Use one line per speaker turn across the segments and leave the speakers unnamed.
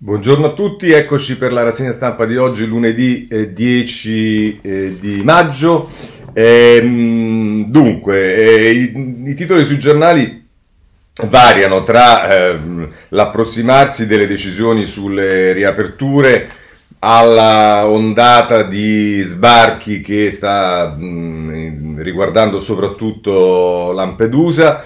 Buongiorno a tutti, eccoci per la rassegna stampa di oggi, lunedì eh, 10 eh, di maggio. Ehm, dunque, eh, i, i, titoli sui giornali variano tra ehm, l'approssimarsi delle decisioni sulle riaperture alla ondata di sbarchi che sta mh, riguardando soprattutto Lampedusa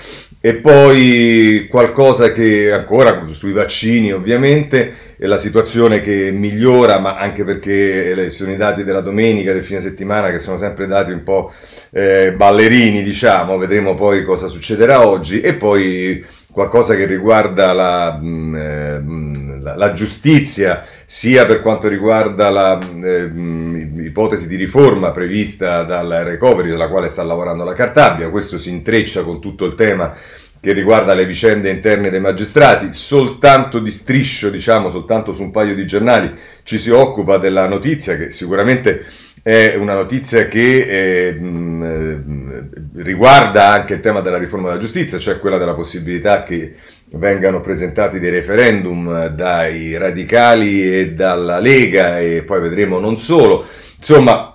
e poi qualcosa che ancora sui vaccini ovviamente, è la situazione che migliora, ma anche perché sono i dati della domenica, del fine settimana, che sono sempre dati un po' eh, ballerini, diciamo, vedremo poi cosa succederà oggi, e poi qualcosa che riguarda la, mh, eh, la, la giustizia, sia per quanto riguarda l'ipotesi eh, di riforma prevista dal recovery, della quale sta lavorando la Cartabia, questo si intreccia con tutto il tema che riguarda le vicende interne dei magistrati, soltanto di striscio, diciamo, soltanto su un paio di giornali ci si occupa della notizia che sicuramente è una notizia che eh, mh, riguarda anche il tema della riforma della giustizia, cioè quella della possibilità che vengano presentati dei referendum dai radicali e dalla Lega e poi vedremo non solo. Insomma,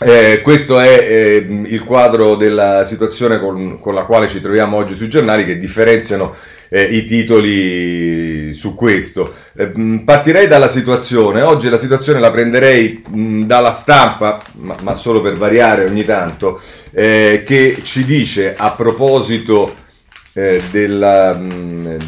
eh, questo è eh, il quadro della situazione con, con, la quale ci troviamo oggi sui giornali che differenziano eh, i titoli su questo. Eh, partirei dalla situazione, oggi la situazione la prenderei mh, dalla stampa, ma, ma, solo per variare ogni tanto, eh, che ci dice a proposito eh, della, mh,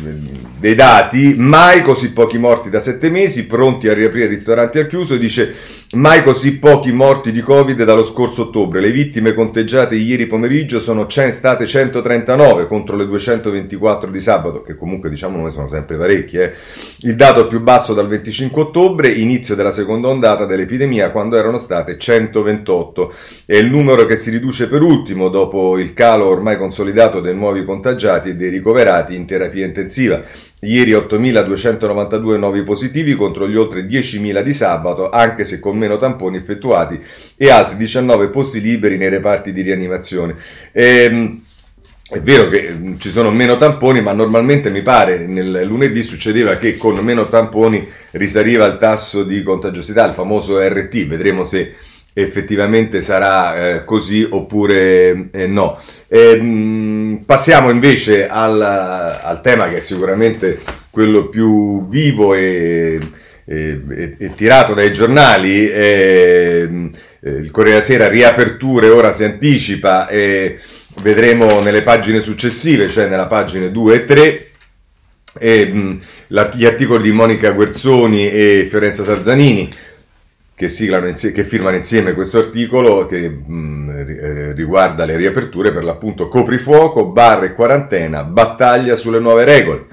dei dati, mai così pochi morti da sette mesi, pronti a riaprire ristoranti al chiuso, dice mai così pochi morti di Covid dallo scorso ottobre, le vittime conteggiate ieri pomeriggio sono c- state 139 contro le 224 di sabato, che comunque diciamo noi sono sempre parecchie, eh. il dato più basso dal 25 ottobre, inizio della seconda ondata dell'epidemia quando erano state 128, è il numero che si riduce per ultimo dopo il calo ormai consolidato dei nuovi contagiati e dei ricoverati in terapia intensiva. Ieri 8.292 nuovi positivi contro gli oltre 10.000 di sabato, anche se con meno tamponi effettuati, e altri 19 posti liberi nei reparti di rianimazione. Ehm, è vero che mm, ci sono meno tamponi, ma normalmente mi pare nel lunedì succedeva che con meno tamponi risaliva il tasso di contagiosità, il famoso RT. Vedremo se effettivamente sarà eh, così oppure eh, no. E, mh, passiamo invece al, al, tema che è sicuramente quello più vivo e, e, e tirato dai giornali. Eh, il Corriere Sera riaperture, ora si anticipa e vedremo nelle pagine successive, cioè nella pagina 2 e 3. E, mh, gli articoli di Monica Guerzoni e Fiorenza Sarzanini che, siglano, che firmano insieme questo articolo che mh, riguarda le riaperture per l'appunto coprifuoco, bar e quarantena, battaglia sulle nuove regole.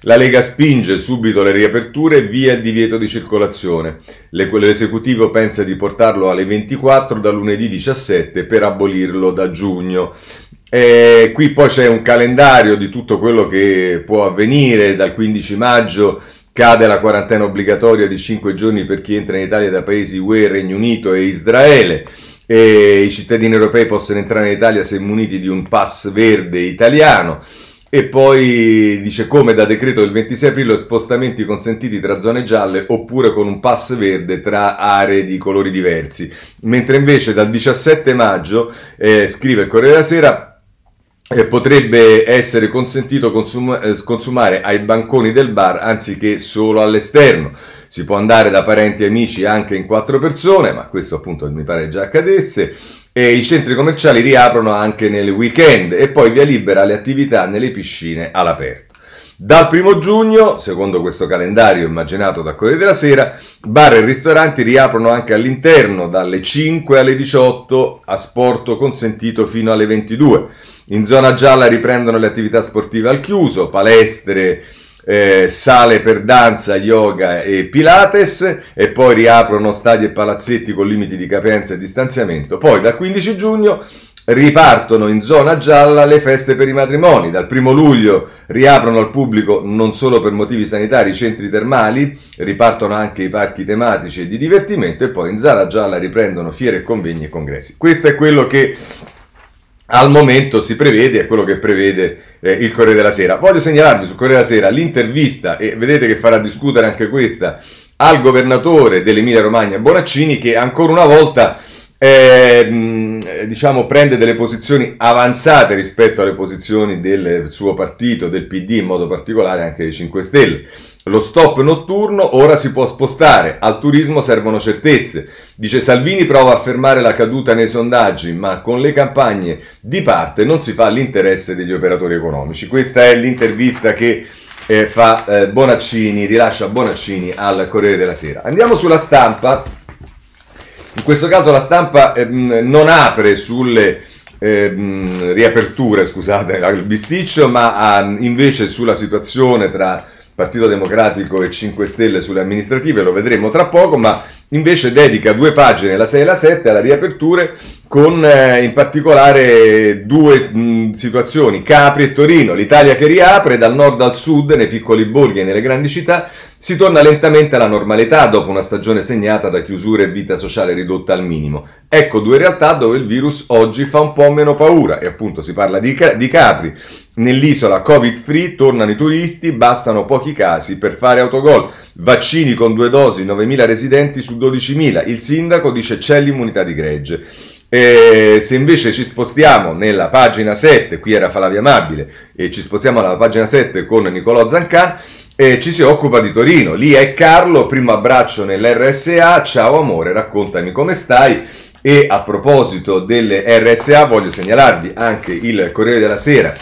La Lega spinge subito le riaperture via il divieto di circolazione. L'esecutivo pensa di portarlo alle 24 da lunedì 17 per abolirlo da giugno. E qui poi c'è un calendario di tutto quello che può avvenire dal 15 maggio Cade la quarantena obbligatoria di 5 giorni per chi entra in Italia da paesi UE, Regno Unito e Israele. E I cittadini europei possono entrare in Italia se muniti di un pass verde italiano. E poi dice come da decreto del 26 aprile spostamenti consentiti tra zone gialle oppure con un pass verde tra aree di colori diversi. Mentre invece dal 17 maggio, eh, scrive Corriere della Sera, eh, potrebbe essere consentito consum- eh, consumare ai banconi del bar anziché solo all'esterno. Si può andare da parenti e amici anche in quattro persone, ma questo appunto mi pare già accadesse. E i centri commerciali riaprono anche nel weekend e poi via libera alle attività nelle piscine all'aperto. Dal primo giugno, secondo questo calendario immaginato da Corriere della Sera, bar e ristoranti riaprono anche all'interno dalle 5 alle 18 a sporto consentito fino alle 22. In zona gialla riprendono le attività sportive al chiuso, palestre, eh, sale per danza, yoga e pilates e poi riaprono stadi e palazzetti con limiti di capienza e distanziamento. Poi dal 15 giugno ripartono in zona gialla le feste per i matrimoni. Dal 1 luglio riaprono al pubblico non solo per motivi sanitari i centri termali, ripartono anche i parchi tematici e di divertimento e poi in zona gialla riprendono fiere, convegni e congressi. Questo è quello che al momento si prevede, è quello che prevede eh, il Corriere della Sera. Voglio segnalarvi sul Corriere della Sera l'intervista, e vedete che farà discutere anche questa, al governatore dell'Emilia Romagna Bonaccini, che ancora una volta eh, diciamo, prende delle posizioni avanzate rispetto alle posizioni del suo partito, del PD, in modo particolare anche dei 5 Stelle. Lo stop notturno ora si può spostare, al turismo servono certezze. Dice Salvini prova a fermare la caduta nei sondaggi, ma con le campagne di parte non si fa l'interesse degli operatori economici. Questa è l'intervista che eh, fa eh, Bonaccini, rilascia Bonaccini al Corriere della Sera. Andiamo sulla stampa. In questo caso la stampa eh, non apre sulle eh, riaperture, scusate il bisticcio, ma ha invece sulla situazione tra Partito Democratico e 5 Stelle sulle amministrative, lo vedremo tra poco, ma invece dedica due pagine, la 6 e la 7, alla riaperture con eh, in particolare due mh, situazioni, Capri e Torino, l'Italia che riapre dal nord al sud, nei piccoli borghi e nelle grandi città, si torna lentamente alla normalità dopo una stagione segnata da chiusure e vita sociale ridotta al minimo. Ecco due realtà dove il virus oggi fa un po' meno paura e appunto si parla di, di Capri. Nell'isola Covid-free tornano i turisti, bastano pochi casi per fare autogol. Vaccini con due dosi, 9.000 residenti su 12.000. Il sindaco dice c'è l'immunità di gregge. E se invece ci spostiamo nella pagina 7, qui era Flavia Amabile, e ci spostiamo alla pagina 7 con Nicolò Zancan, e ci si occupa di Torino. Lì è Carlo, primo abbraccio nell'RSA, ciao amore, raccontami come stai. E a proposito delle RSA voglio segnalarvi anche il Corriere della Sera.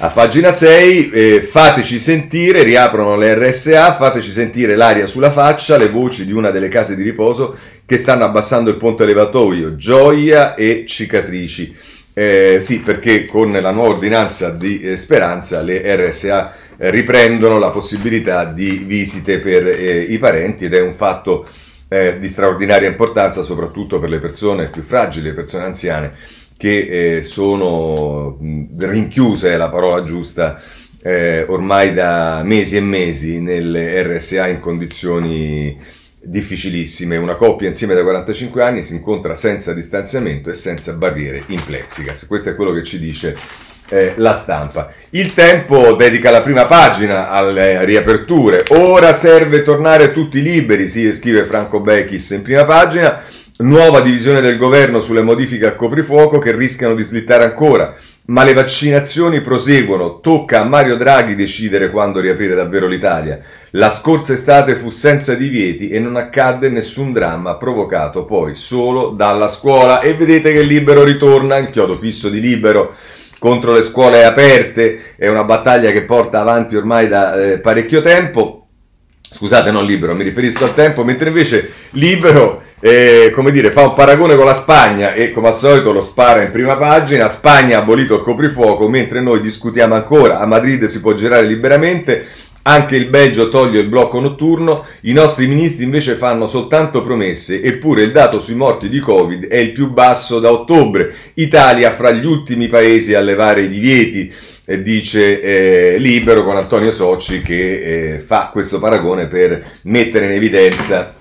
A pagina 6 eh, fateci sentire, riaprono le RSA, fateci sentire l'aria sulla faccia, le voci di una delle case di riposo che stanno abbassando il ponte elevatoio, gioia e cicatrici. Eh, sì, perché con la nuova ordinanza di eh, Speranza le RSA eh, riprendono la possibilità di visite per eh, i parenti ed è un fatto eh, di straordinaria importanza soprattutto per le persone più fragili, le persone anziane che eh, sono rinchiuse, è la parola giusta, ormai da mesi e mesi nelle RSA in condizioni difficilissime. Una coppia insieme da 45 anni si incontra senza distanziamento e senza barriere in plexigas. Questo è quello che ci dice eh, la stampa. Il tempo dedica la prima pagina alle riaperture. Ora serve tornare tutti liberi, si scrive Franco Bechis in prima pagina. Nuova divisione del governo sulle modifiche al coprifuoco che rischiano di slittare ancora. Ma le vaccinazioni proseguono, tocca a Mario Draghi decidere quando riaprire davvero l'Italia. La scorsa estate fu senza divieti e non accadde nessun dramma provocato poi solo dalla scuola. E vedete che Libero ritorna, il chiodo fisso di Libero contro le scuole aperte, è una battaglia che porta avanti ormai da eh, parecchio tempo. Scusate, non libero, mi riferisco al tempo, mentre invece libero, eh, come dire, fa un paragone con la Spagna e come al solito lo spara in prima pagina. Spagna ha abolito il coprifuoco, mentre noi discutiamo ancora, a Madrid si può girare liberamente anche il Belgio toglie il blocco notturno, i nostri ministri invece fanno soltanto promesse, eppure il dato sui morti di Covid è il più basso da ottobre. Italia fra gli ultimi paesi a levare i divieti, eh, dice eh, Libero con Antonio Socci che eh, fa questo paragone per mettere in evidenza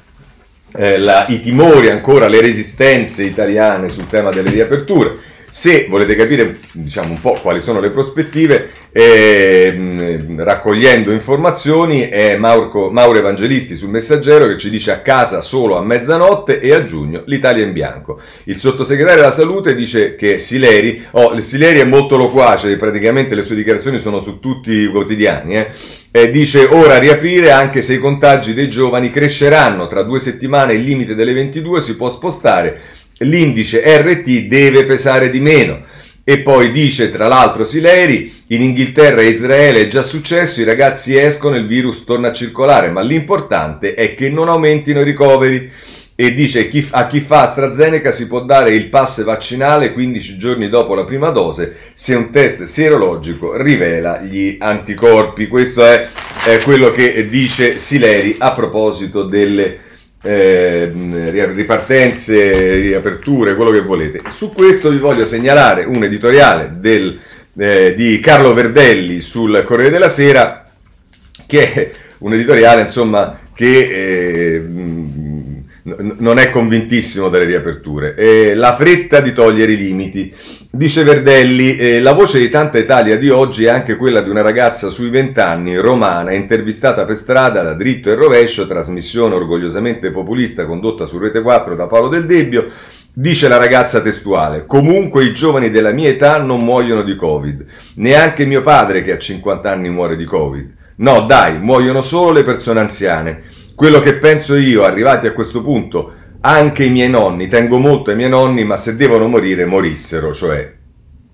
eh, la, i timori ancora, le resistenze italiane sul tema delle riaperture. Se volete capire diciamo, un po' quali sono le prospettive, eh, raccogliendo informazioni, è Mauro, Mauro Evangelisti sul Messaggero che ci dice a casa solo a mezzanotte e a giugno l'Italia in bianco. Il sottosegretario della Salute dice che Sileri, oh, Sileri è molto loquace, praticamente le sue dichiarazioni sono su tutti i quotidiani, eh. Eh, dice ora riaprire anche se i contagi dei giovani cresceranno, tra due settimane il limite delle 22 si può spostare l'indice RT deve pesare di meno. E poi dice, tra l'altro, Sileri, in Inghilterra e Israele è già successo, i ragazzi escono il virus torna a circolare, ma l'importante è che non aumentino i ricoveri. E dice chi, a chi fa AstraZeneca si può dare il pass vaccinale 15 giorni dopo la prima dose se un test sierologico rivela gli anticorpi. Questo è, è quello che dice Sileri a proposito delle eh, ripartenze, riaperture, quello che volete. Su questo vi voglio segnalare un editoriale del, eh, di Carlo Verdelli sul Corriere della Sera, che è un editoriale insomma che eh, non è convintissimo delle riaperture. Eh, la fretta di togliere i limiti. Dice Verdelli, eh, la voce di tanta Italia di oggi è anche quella di una ragazza sui 20 anni, romana, intervistata per strada da dritto e rovescio, trasmissione orgogliosamente populista condotta su Rete 4 da Paolo Del Debbio, Dice la ragazza testuale, comunque i giovani della mia età non muoiono di Covid, neanche mio padre che ha 50 anni muore di Covid. No, dai, muoiono solo le persone anziane. Quello che penso io, arrivati a questo punto, anche i miei nonni, tengo molto ai miei nonni, ma se devono morire, morissero, cioè,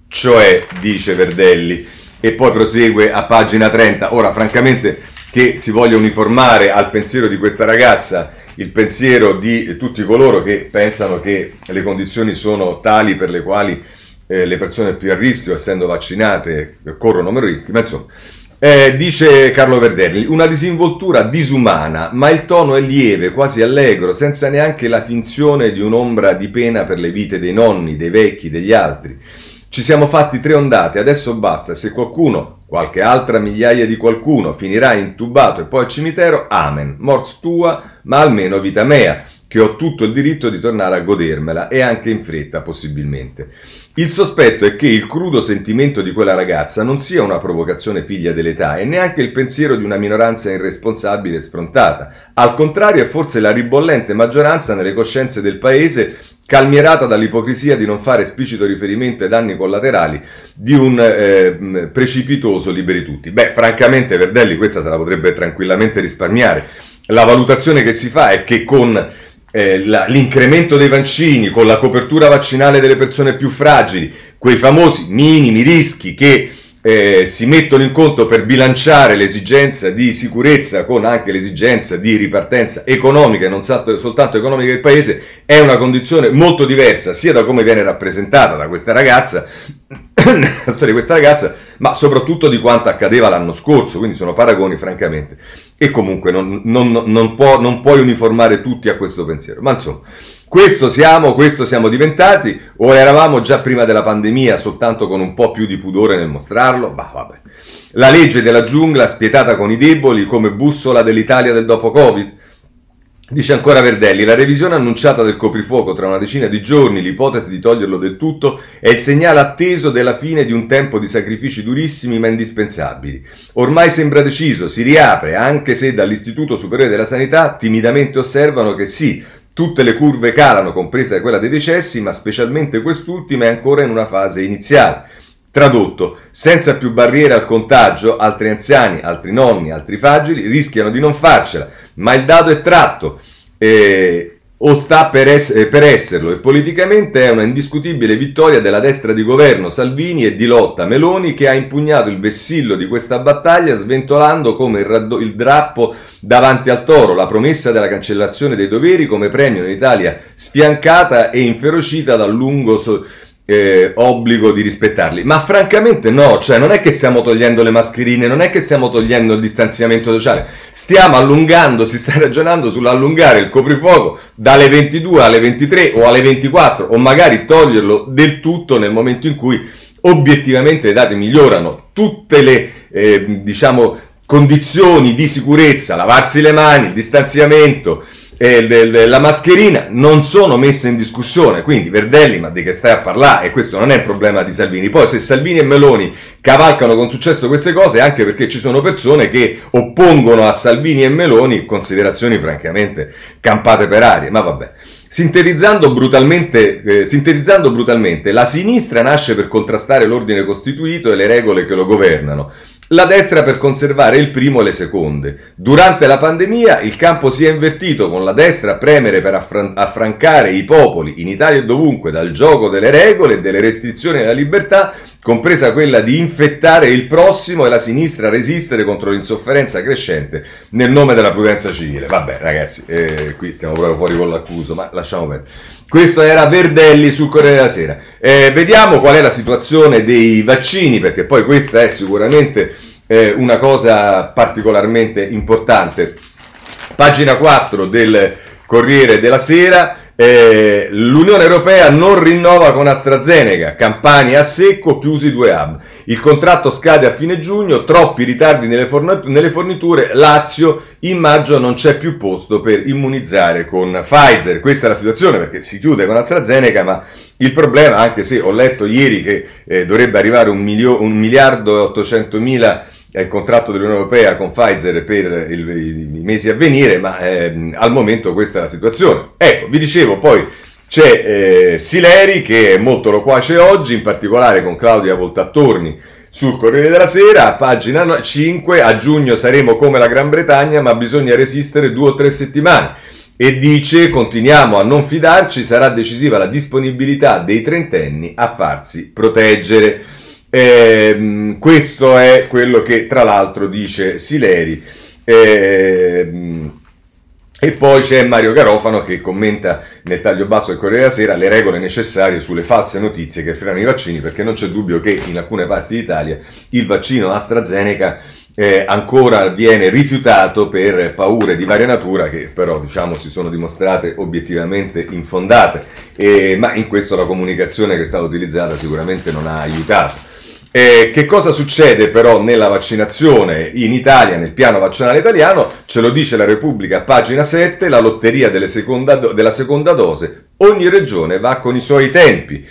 cioè, dice Verdelli, e poi prosegue a pagina 30. Ora, francamente, che si voglia uniformare al pensiero di questa ragazza, il pensiero di tutti coloro che pensano che le condizioni sono tali per le quali eh, le persone più a rischio, essendo vaccinate, corrono meno rischi, ma insomma. Eh, dice Carlo Verdelli, una disinvoltura disumana, ma il tono è lieve, quasi allegro, senza neanche la finzione di un'ombra di pena per le vite dei nonni, dei vecchi, degli altri. Ci siamo fatti tre ondate, adesso basta, se qualcuno qualche altra migliaia di qualcuno finirà intubato e poi al cimitero, amen, mors tua, ma almeno vita mea, che ho tutto il diritto di tornare a godermela e anche in fretta possibilmente. Il sospetto è che il crudo sentimento di quella ragazza non sia una provocazione figlia dell'età e neanche il pensiero di una minoranza irresponsabile e sfrontata. Al contrario è forse la ribollente maggioranza nelle coscienze del paese calmierata dall'ipocrisia di non fare esplicito riferimento ai danni collaterali di un eh, precipitoso liberi tutti. Beh, francamente Verdelli questa se la potrebbe tranquillamente risparmiare. La valutazione che si fa è che con eh, la, l'incremento dei vaccini, con la copertura vaccinale delle persone più fragili, quei famosi minimi rischi che eh, si mettono in conto per bilanciare l'esigenza di sicurezza con anche l'esigenza di ripartenza economica e non soltanto economica del paese, è una condizione molto diversa sia da come viene rappresentata da questa ragazza, nella storia di questa ragazza, ma soprattutto di quanto accadeva l'anno scorso, quindi sono paragoni francamente. E comunque non, non, non, può, non puoi uniformare tutti a questo pensiero. Ma insomma, questo siamo, questo siamo diventati, o eravamo già prima della pandemia soltanto con un po' più di pudore nel mostrarlo? Bah, vabbè. La legge della giungla spietata con i deboli come bussola dell'Italia del dopo Covid? Dice ancora Verdelli, la revisione annunciata del coprifuoco tra una decina di giorni, l'ipotesi di toglierlo del tutto, è il segnale atteso della fine di un tempo di sacrifici durissimi ma indispensabili. Ormai sembra deciso, si riapre, anche se dall'Istituto Superiore della Sanità timidamente osservano che sì, Tutte le curve calano, compresa quella dei decessi, ma specialmente quest'ultima è ancora in una fase iniziale. Tradotto, senza più barriere al contagio, altri anziani, altri nonni, altri fragili rischiano di non farcela, ma il dato è tratto. Eh, o sta per, ess- eh, per, esserlo e politicamente è una indiscutibile vittoria della destra di governo Salvini e di lotta Meloni che ha impugnato il vessillo di questa battaglia sventolando come il, raddo- il drappo davanti al toro la promessa della cancellazione dei doveri come premio in Italia sfiancata e inferocita dal lungo so- eh, obbligo di rispettarli. Ma francamente no, cioè non è che stiamo togliendo le mascherine, non è che stiamo togliendo il distanziamento sociale, stiamo allungando, si sta ragionando sull'allungare il coprifuoco dalle 22 alle 23 o alle 24 o magari toglierlo del tutto nel momento in cui obiettivamente i dati migliorano, tutte le eh, diciamo condizioni di sicurezza, lavarsi le mani, il distanziamento, eh, la mascherina non sono messe in discussione, quindi Verdelli, ma di che stai a parlare? E questo non è un problema di Salvini. Poi se Salvini e Meloni cavalcano con successo queste cose è anche perché ci sono persone che oppongono a Salvini e Meloni considerazioni francamente campate per aria, ma vabbè. Sintetizzando brutalmente, eh, sintetizzando brutalmente, la sinistra nasce per contrastare l'ordine costituito e le regole che lo governano la destra per conservare il primo e le seconde. Durante la pandemia il campo si è invertito con la destra a premere per affran- affrancare i popoli in Italia e dovunque dal gioco delle regole e delle restrizioni alla libertà, compresa quella di infettare il prossimo e la sinistra a resistere contro l'insofferenza crescente nel nome della prudenza civile. Vabbè ragazzi, eh, qui stiamo proprio fuori con l'accuso, ma lasciamo perdere. Questo era Verdelli sul Corriere della Sera. Eh, vediamo qual è la situazione dei vaccini, perché poi questa è sicuramente eh, una cosa particolarmente importante. Pagina 4 del Corriere della Sera. Eh, L'Unione Europea non rinnova con AstraZeneca, Campania a secco, chiusi due hub. Il contratto scade a fine giugno, troppi ritardi nelle, nelle forniture, Lazio in maggio non c'è più posto per immunizzare con Pfizer. Questa è la situazione perché si chiude con AstraZeneca, ma il problema, anche se ho letto ieri che eh, dovrebbe arrivare un, milio- un miliardo e 800 mila il contratto dell'Unione Europea con Pfizer per il, i mesi a venire, ma eh, al momento questa è la situazione. Ecco, vi dicevo poi c'è eh, Sileri che è molto loquace oggi, in particolare con Claudia Voltattorni sul Corriere della Sera, pagina 5, a giugno saremo come la Gran Bretagna, ma bisogna resistere due o tre settimane. E dice, continuiamo a non fidarci, sarà decisiva la disponibilità dei trentenni a farsi proteggere. Eh, questo è quello che tra l'altro dice Sileri. Eh, e poi c'è Mario Garofano che commenta nel taglio basso del Corriere della Sera le regole necessarie sulle false notizie che frenano i vaccini, perché non c'è dubbio che in alcune parti d'Italia il vaccino AstraZeneca eh, ancora viene rifiutato per paure di varia natura che però diciamo si sono dimostrate obiettivamente infondate, eh, ma in questo la comunicazione che è stata utilizzata sicuramente non ha aiutato. Eh, che cosa succede però nella vaccinazione in Italia, nel piano vaccinale italiano? Ce lo dice la Repubblica, pagina 7, la lotteria seconda do- della seconda dose. Ogni regione va con i suoi tempi.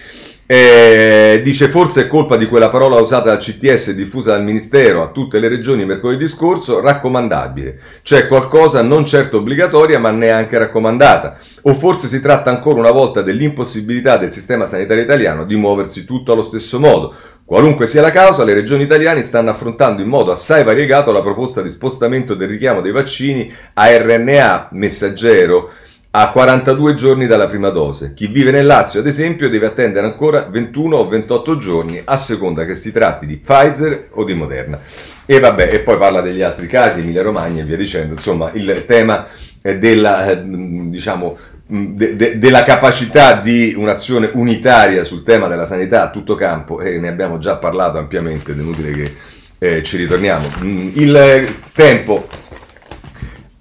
Eh, dice forse è colpa di quella parola usata dal CTS e diffusa dal Ministero a tutte le regioni mercoledì scorso, raccomandabile. C'è qualcosa non certo obbligatoria ma neanche raccomandata. O forse si tratta ancora una volta dell'impossibilità del sistema sanitario italiano di muoversi tutto allo stesso modo. Qualunque sia la causa, le regioni italiane stanno affrontando in modo assai variegato la proposta di spostamento del richiamo dei vaccini a RNA messaggero a 42 giorni dalla prima dose. Chi vive nel Lazio, ad esempio, deve attendere ancora 21 o 28 giorni a seconda che si tratti di Pfizer o di Moderna. E vabbè, e poi parla degli altri casi, Emilia Romagna e via dicendo. Insomma, il tema della, eh, diciamo, de, de, della capacità di un'azione unitaria sul tema della sanità a tutto campo, e ne abbiamo già parlato ampiamente, è inutile che eh, ci ritorniamo. Mm, il tempo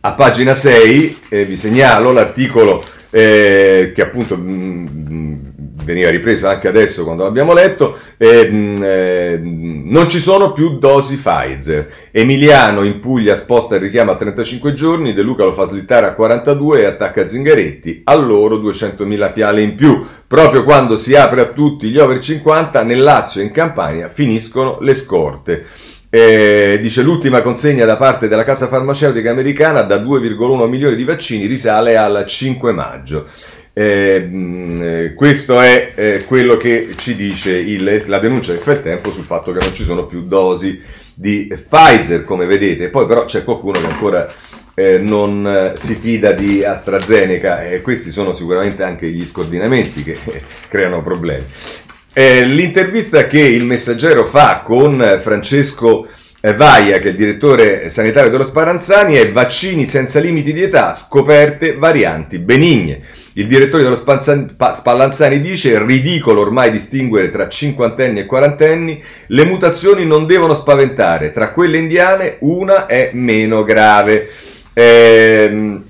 a pagina 6 eh, vi segnalo l'articolo eh, che appunto mh, mm, veniva ripreso anche adesso quando l'abbiamo letto, eh, eh, non ci sono più dosi Pfizer. Emiliano in Puglia sposta il richiamo a 35 giorni, De Luca lo fa slittare a 42 e attacca Zingaretti, a loro 200.000 fiale in più. Proprio quando si apre a tutti gli over 50, nel Lazio e in Campania finiscono le scorte. Eh, dice l'ultima consegna da parte della casa farmaceutica americana da 2,1 milioni di vaccini risale al 5 maggio. Eh, questo è eh, quello che ci dice il, la denuncia del frattempo sul fatto che non ci sono più dosi di Pfizer, come vedete. Poi però c'è qualcuno che ancora eh, non eh, si fida di AstraZeneca e questi sono sicuramente anche gli scordinamenti che creano problemi. Eh, l'intervista che il messaggero fa con Francesco Vaia, che è il direttore sanitario dello Sparanzani, è vaccini senza limiti di età, scoperte varianti benigne. Il direttore dello Spallanzani dice ridicolo ormai distinguere tra cinquantenni e quarantenni, le mutazioni non devono spaventare, tra quelle indiane una è meno grave. Ehm,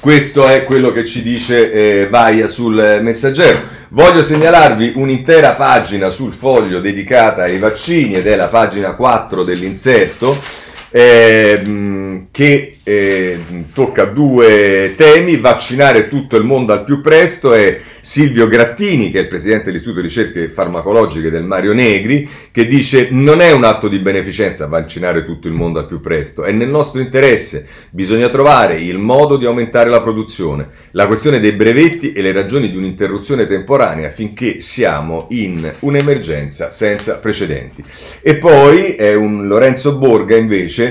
questo è quello che ci dice eh, Vaia sul messaggero. Voglio segnalarvi un'intera pagina sul foglio dedicata ai vaccini ed è la pagina 4 dell'inserto ehm, che eh, tocca due temi, vaccinare tutto il mondo al più presto e Silvio Grattini, che è il presidente dell'Istituto di Ricerche Farmacologiche del Mario Negri, che dice non è un atto di beneficenza vaccinare tutto il mondo al più presto, è nel nostro interesse, bisogna trovare il modo di aumentare la produzione, la questione dei brevetti e le ragioni di un'interruzione temporanea finché siamo in un'emergenza senza precedenti. E poi è un Lorenzo Borga invece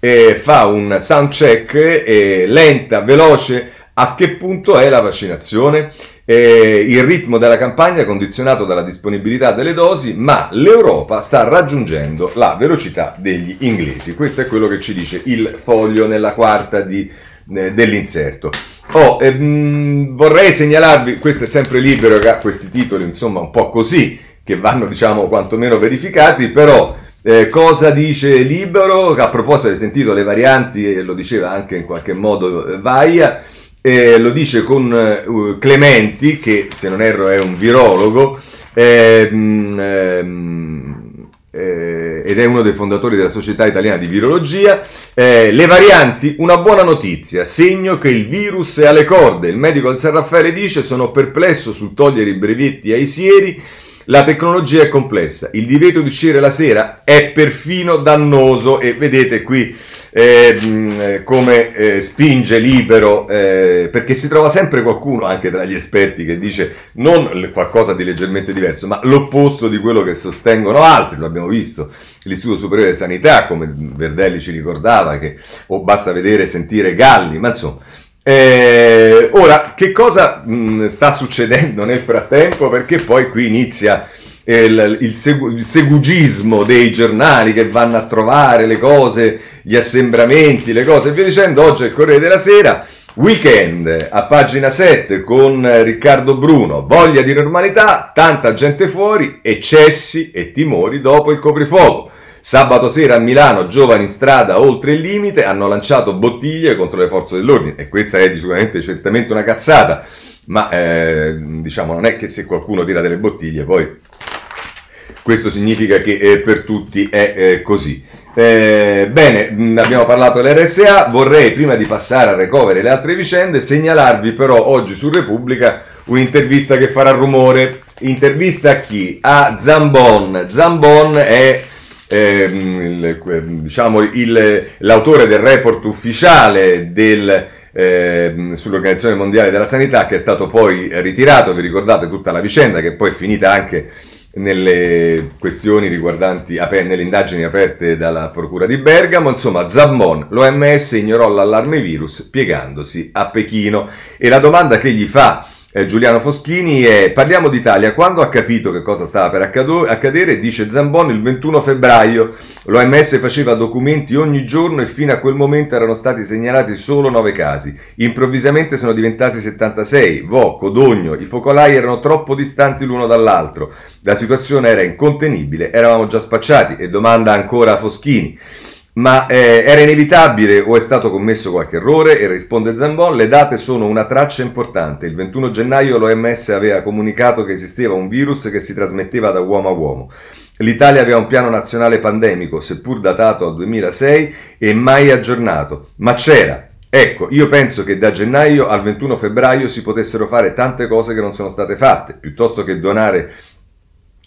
eh, fa un sound check eh, lenta, veloce, a che punto è la vaccinazione? Eh, il ritmo della campagna è condizionato dalla disponibilità delle dosi, ma l'Europa sta raggiungendo la velocità degli inglesi. Questo è quello che ci dice il foglio nella quarta di, eh, dell'inserto. Oh, ehm, vorrei segnalarvi, questo è sempre libero questi titoli, insomma, un po' così, che vanno, diciamo, quantomeno verificati, però eh, cosa dice Libero? A proposito, hai sentito le varianti, e lo diceva anche in qualche modo eh, Vaia, eh, lo dice con uh, Clementi, che se non erro è un virologo, ehm, ehm, eh, ed è uno dei fondatori della Società Italiana di Virologia. Eh, le varianti, una buona notizia, segno che il virus è alle corde. Il medico del San Raffaele dice sono perplesso sul togliere i brevetti ai sieri. La tecnologia è complessa, il divieto di uscire la sera è perfino dannoso e vedete qui eh, come eh, spinge libero, eh, perché si trova sempre qualcuno, anche tra gli esperti, che dice non qualcosa di leggermente diverso, ma l'opposto di quello che sostengono altri, lo abbiamo visto, l'Istituto Superiore di Sanità, come Verdelli ci ricordava, che o basta vedere e sentire Galli, ma insomma... Eh, ora, che cosa mh, sta succedendo nel frattempo? Perché poi qui inizia il, il, segu, il, segugismo dei giornali che vanno a trovare le cose, gli assembramenti, le cose e via dicendo. Oggi è il Corriere della Sera. Weekend a pagina 7 con Riccardo Bruno, voglia di normalità, tanta gente fuori, eccessi e timori dopo il coprifuoco. Sabato sera a Milano, giovani in strada oltre il limite hanno lanciato bottiglie contro le forze dell'ordine e questa è sicuramente certamente una cazzata, ma eh, diciamo non è che se qualcuno tira delle bottiglie poi questo significa che eh, per tutti è eh, così. Eh, bene, abbiamo parlato dell'RSA, vorrei prima di passare a recovery le altre vicende segnalarvi però oggi su Repubblica un'intervista che farà rumore. Intervista a chi? A Zambon. Zambon è ehm, il, diciamo, il, l'autore del report ufficiale del, eh, sull'Organizzazione Mondiale della Sanità che è stato poi ritirato, vi ricordate tutta la vicenda che poi è finita anche nelle questioni riguardanti nelle indagini aperte dalla Procura di Bergamo. Insomma, Zammon, l'OMS ignorò l'allarme virus piegandosi a Pechino e la domanda che gli fa eh, Giuliano Foschini è parliamo d'Italia, quando ha capito che cosa stava per accado- accadere, dice Zambon il 21 febbraio, l'OMS faceva documenti ogni giorno e fino a quel momento erano stati segnalati solo 9 casi, improvvisamente sono diventati 76, Vo, Codogno, i focolai erano troppo distanti l'uno dall'altro, la situazione era incontenibile, eravamo già spacciati. E domanda ancora a Foschini. Ma eh, era inevitabile o è stato commesso qualche errore? E risponde Zambon, le date sono una traccia importante. Il 21 gennaio l'OMS aveva comunicato che esisteva un virus che si trasmetteva da uomo a uomo. L'Italia aveva un piano nazionale pandemico, seppur datato al 2006 e mai aggiornato, ma c'era. Ecco, io penso che da gennaio al 21 febbraio si potessero fare tante cose che non sono state fatte, piuttosto che donare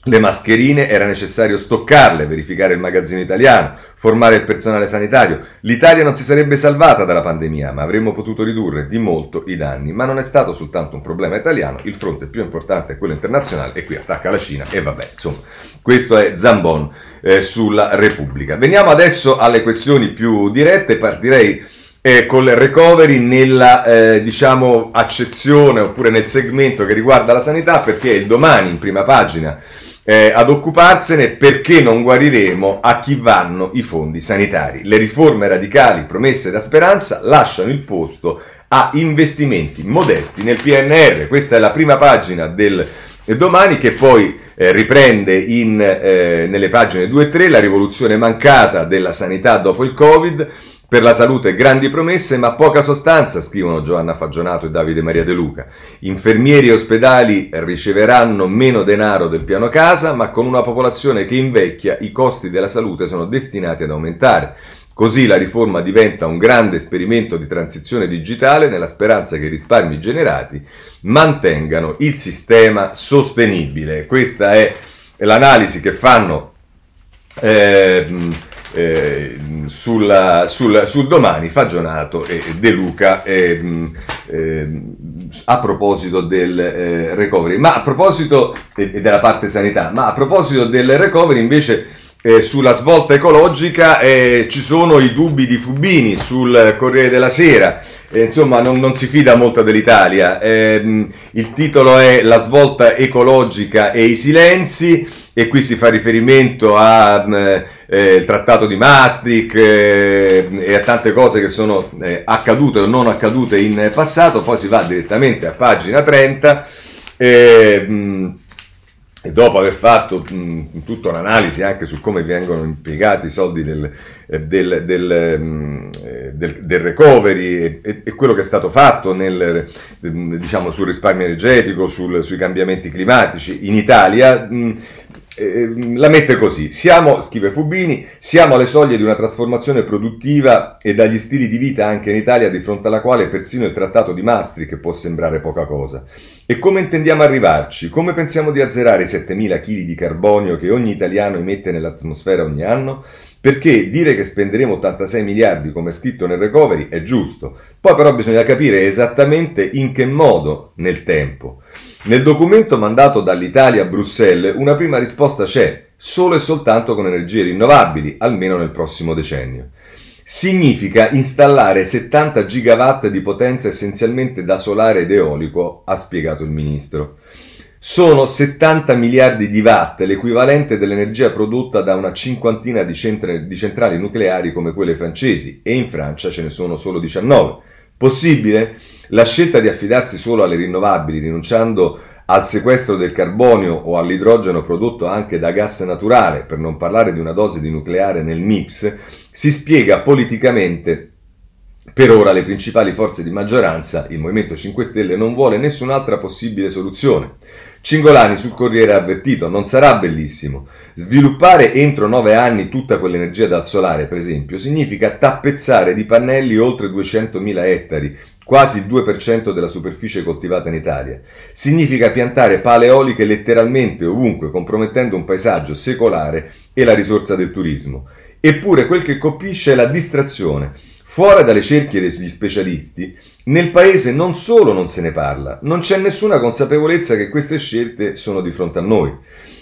le mascherine era necessario stoccarle, verificare il magazzino italiano, formare il personale sanitario. L'Italia non si sarebbe salvata dalla pandemia, ma avremmo potuto ridurre di molto i danni. Ma non è stato soltanto un problema italiano, il fronte più importante è quello internazionale e qui attacca la Cina e vabbè, insomma, questo è Zambon eh, sulla Repubblica. Veniamo adesso alle questioni più dirette, partirei eh, con il recovery nella eh, diciamo accezione oppure nel segmento che riguarda la sanità perché il domani in prima pagina eh, ad occuparsene perché non guariremo a chi vanno i fondi sanitari. Le riforme radicali promesse da Speranza lasciano il posto a investimenti modesti nel PNR. Questa è la prima pagina del domani che poi eh, riprende in, eh, nelle pagine 2 e 3 la rivoluzione mancata della sanità dopo il Covid per la salute grandi promesse ma poca sostanza, scrivono Giovanna Fagionato e Davide Maria De Luca. Infermieri e ospedali riceveranno meno denaro del piano casa, ma con una popolazione che invecchia i costi della salute sono destinati ad aumentare. Così la riforma diventa un grande esperimento di transizione digitale nella speranza che i risparmi generati mantengano il sistema sostenibile. Questa è l'analisi che fanno eh, eh, sulla, sul, sul, domani Fagionato e De Luca eh, eh, a proposito del eh, recovery, ma a proposito della parte sanità, ma a proposito del recovery invece eh, sulla svolta ecologica ci sono i dubbi di Fubini sul Corriere della Sera, insomma non, non, si fida molto dell'Italia. Ehm, il titolo è La svolta ecologica e i silenzi e qui si fa riferimento al eh, trattato di Maastricht eh, e a tante cose che sono eh, accadute o non accadute in passato, poi si va direttamente a pagina 30 eh, e dopo aver fatto mh, tutta un'analisi anche su come vengono impiegati i soldi del, eh, del, del, mh, eh, del, del recovery e, e, quello che è stato fatto nel, diciamo, sul risparmio energetico, sul, sui cambiamenti climatici in Italia, mh, eh, la mette così, siamo, scrive Fubini, siamo alle soglie di una trasformazione produttiva e dagli stili di vita anche in Italia di fronte alla quale persino il trattato di Maastricht può sembrare poca cosa. E come intendiamo arrivarci? Come pensiamo di azzerare i 7.000 kg di carbonio che ogni italiano emette nell'atmosfera ogni anno? Perché dire che spenderemo 86 miliardi come scritto nel recovery è giusto, poi però bisogna capire esattamente in che modo nel tempo. Nel documento mandato dall'Italia a Bruxelles una prima risposta c'è, solo e soltanto con energie rinnovabili, almeno nel prossimo decennio. Significa installare 70 gigawatt di potenza essenzialmente da solare ed eolico, ha spiegato il ministro. Sono 70 miliardi di watt, l'equivalente dell'energia prodotta da una cinquantina di, centri, di centrali nucleari come quelle francesi, e in Francia ce ne sono solo 19. Possibile? La scelta di affidarsi solo alle rinnovabili, rinunciando al sequestro del carbonio o all'idrogeno prodotto anche da gas naturale, per non parlare di una dose di nucleare nel mix, si spiega politicamente per ora le principali forze di maggioranza, il Movimento 5 Stelle, non vuole nessun'altra possibile soluzione. Cingolani sul Corriere ha avvertito, non sarà bellissimo. Sviluppare entro nove anni tutta quell'energia dal solare, per esempio, significa tappezzare di pannelli oltre 200.000 ettari, quasi il 2% della superficie coltivata in Italia. Significa piantare pale eoliche letteralmente ovunque, compromettendo un paesaggio secolare e la risorsa del turismo. Eppure quel che colpisce è la distrazione Fuori dalle cerchie degli specialisti, nel paese non solo non se ne parla, non c'è nessuna consapevolezza che queste scelte sono di fronte a noi.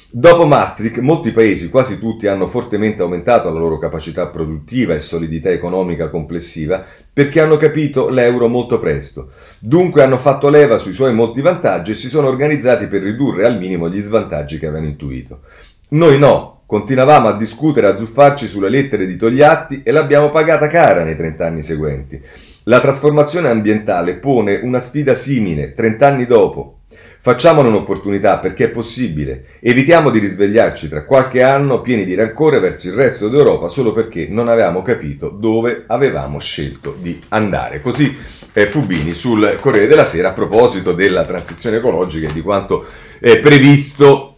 Dopo Maastricht, molti paesi, quasi tutti, hanno fortemente aumentato la loro capacità produttiva e solidità economica complessiva perché hanno capito l'euro molto presto. Dunque hanno fatto leva sui suoi molti vantaggi e si sono organizzati per ridurre al minimo gli svantaggi che avevano intuito. Noi no, Continuavamo a discutere, a zuffarci sulle lettere di Togliatti e l'abbiamo pagata cara nei trent'anni seguenti. La trasformazione ambientale pone una sfida simile, trent'anni dopo. Facciamone un'opportunità perché è possibile. Evitiamo di risvegliarci tra qualche anno pieni di rancore verso il resto d'Europa solo perché non avevamo capito dove avevamo scelto di andare. Così eh, Fubini sul Corriere della Sera a proposito della transizione ecologica e di quanto è previsto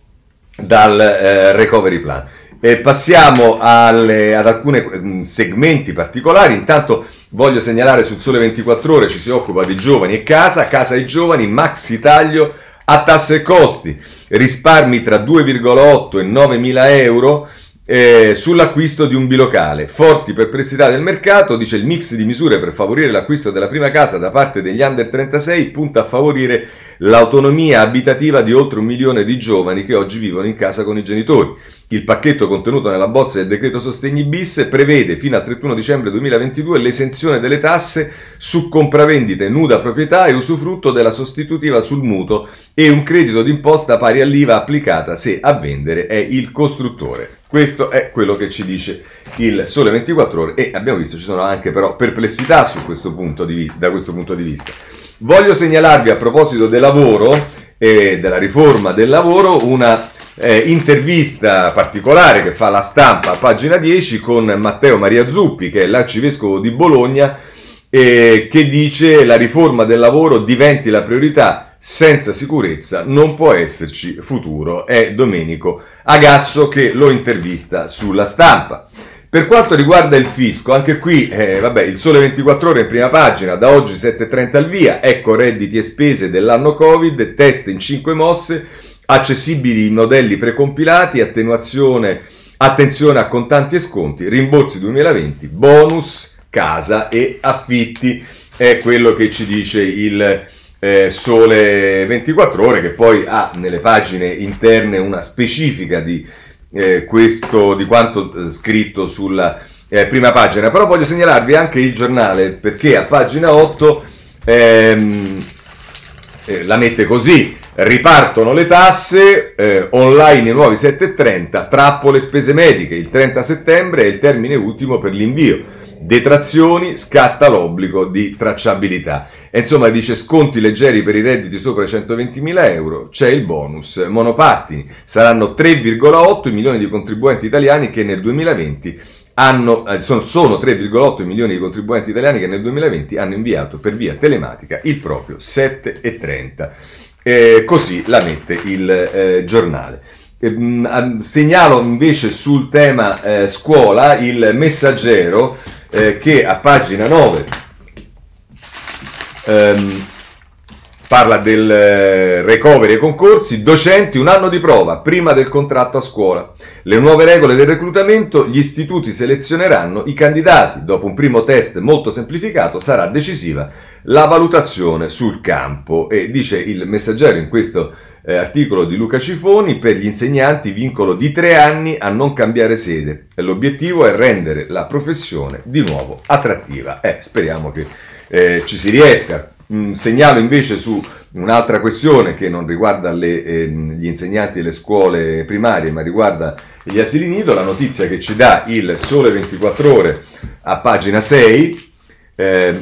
dal eh, recovery plan. E passiamo alle, ad alcuni mm, segmenti particolari. Intanto voglio segnalare sul Sole 24 Ore ci si occupa di giovani e casa, casa e giovani, maxi taglio a tasse e costi, risparmi tra 2,8 e 9 mila euro eh, sull'acquisto di un bilocale. Forti perplessità del mercato, dice il mix di misure per favorire l'acquisto della prima casa da parte degli under 36 punta a favorire l'autonomia abitativa di oltre un milione di giovani che oggi vivono in casa con i genitori. Il pacchetto contenuto nella bozza del decreto sostegni bis prevede fino al 31 dicembre 2022 l'esenzione delle tasse su compravendite nuda proprietà e usufrutto della sostitutiva sul mutuo e un credito d'imposta pari all'IVA applicata se a vendere è il costruttore. Questo è quello che ci dice il Sole 24 ore e abbiamo visto ci sono anche però perplessità questo di, da questo punto di vista. Voglio segnalarvi a proposito del lavoro e della riforma del lavoro una eh, intervista particolare che fa la stampa a pagina 10 con Matteo Maria Zuppi, che è l'arcivescovo di Bologna, eh, che dice la riforma del lavoro diventi la priorità, senza sicurezza non può esserci futuro. È Domenico Agasso che lo intervista sulla stampa. Per quanto riguarda il fisco, anche qui, eh, vabbè, il sole 24 ore in prima pagina, da oggi 7.30 al via, ecco redditi e spese dell'anno Covid, test in 5 mosse, accessibili modelli precompilati, attenuazione, attenzione a contanti e sconti, rimborsi 2020, bonus, casa e affitti, è quello che ci dice il eh, Sole 24 ore, che poi ha nelle pagine interne una specifica di eh, questo, di quanto eh, scritto sulla eh, prima pagina, però voglio segnalarvi anche il giornale perché a pagina 8 ehm, eh, la mette così. Ripartono le tasse, eh, online i nuovi 7.30, trappole spese mediche, il 30 settembre è il termine ultimo per l'invio. detrazioni, scatta l'obbligo di tracciabilità. E insomma dice sconti leggeri per i redditi sopra i 120.000 euro, c'è il bonus monopattini, saranno 3,8 milioni di contribuenti italiani che nel 2020 hanno, eh, sono, sono 3,8 milioni di contribuenti italiani che nel 2020 hanno inviato per via telematica il proprio 7,30. Eh, così la mette il eh, giornale. Eh, segnalo invece sul tema eh, scuola il messaggero eh, che a pagina 9 ehm, parla del eh, recovery e concorsi, docenti un anno di prova prima del contratto a scuola. Le nuove regole del reclutamento, gli istituti selezioneranno i candidati. Dopo un primo test molto semplificato sarà decisiva la valutazione sul campo. E dice il messaggero in questo eh, articolo di Luca Cifoni, per gli insegnanti vincolo di tre anni a non cambiare sede. L'obiettivo è rendere la professione di nuovo attrattiva. Eh, speriamo che eh, ci si riesca. Mm, segnalo invece su un'altra questione che non riguarda le, eh, gli insegnanti delle scuole primarie, ma riguarda gli asili nido, la notizia che ci dà il Sole 24 ore a pagina 6. Eh,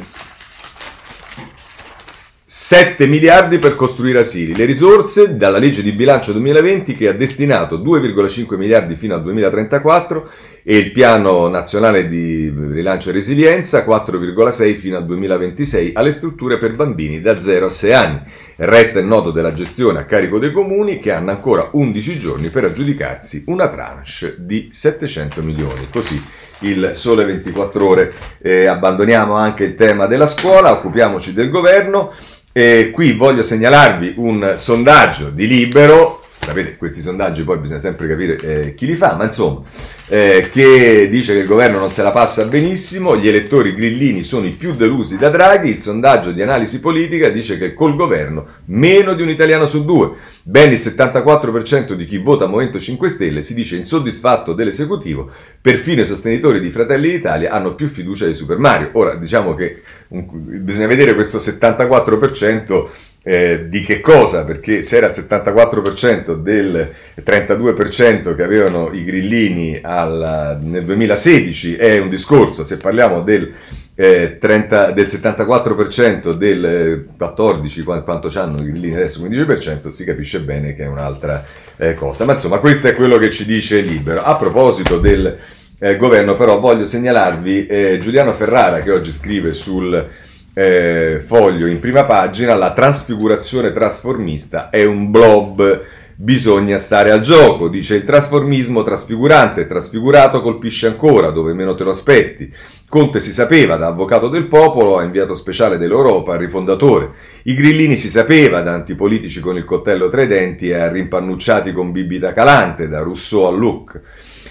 7 miliardi per costruire asili, le risorse dalla legge di bilancio 2020 che ha destinato 2,5 miliardi fino al 2034 e il piano nazionale di rilancio e resilienza 4,6 fino al 2026 alle strutture per bambini da 0 a 6 anni. Resta il nodo della gestione a carico dei comuni che hanno ancora 11 giorni per aggiudicarsi una tranche di 700 milioni. Così il sole 24 ore. Eh, abbandoniamo anche il tema della scuola, occupiamoci del governo. E qui voglio segnalarvi un sondaggio di Libero sapete, questi sondaggi poi bisogna sempre capire eh, chi li fa, ma insomma, eh, che dice che il governo non se la passa benissimo, gli elettori grillini sono i più delusi da Draghi, il sondaggio di analisi politica dice che col governo meno di un italiano su due, ben il 74% di chi vota Movimento 5 Stelle si dice insoddisfatto dell'esecutivo, perfino i sostenitori di Fratelli d'Italia hanno più fiducia di Super Mario. Ora diciamo che un, bisogna vedere questo 74% eh, di che cosa? Perché se era il 74% del 32% che avevano i grillini al, nel 2016 è un discorso, se parliamo del, eh, 30, del 74% del 14, quanto hanno i grillini adesso, 15%, si capisce bene che è un'altra eh, cosa. Ma insomma questo è quello che ci dice Libero. A proposito del eh, governo però voglio segnalarvi eh, Giuliano Ferrara che oggi scrive sul eh, foglio in prima pagina, la trasfigurazione trasformista è un blob, bisogna stare al gioco, dice il trasformismo trasfigurante, trasfigurato colpisce ancora dove meno te lo aspetti. Conte si sapeva da avvocato del popolo, a inviato speciale dell'Europa, rifondatore. I grillini si sapeva da antipolitici con il coltello tra i denti e a rimpannucciati con bibita calante, da Rousseau a Luc.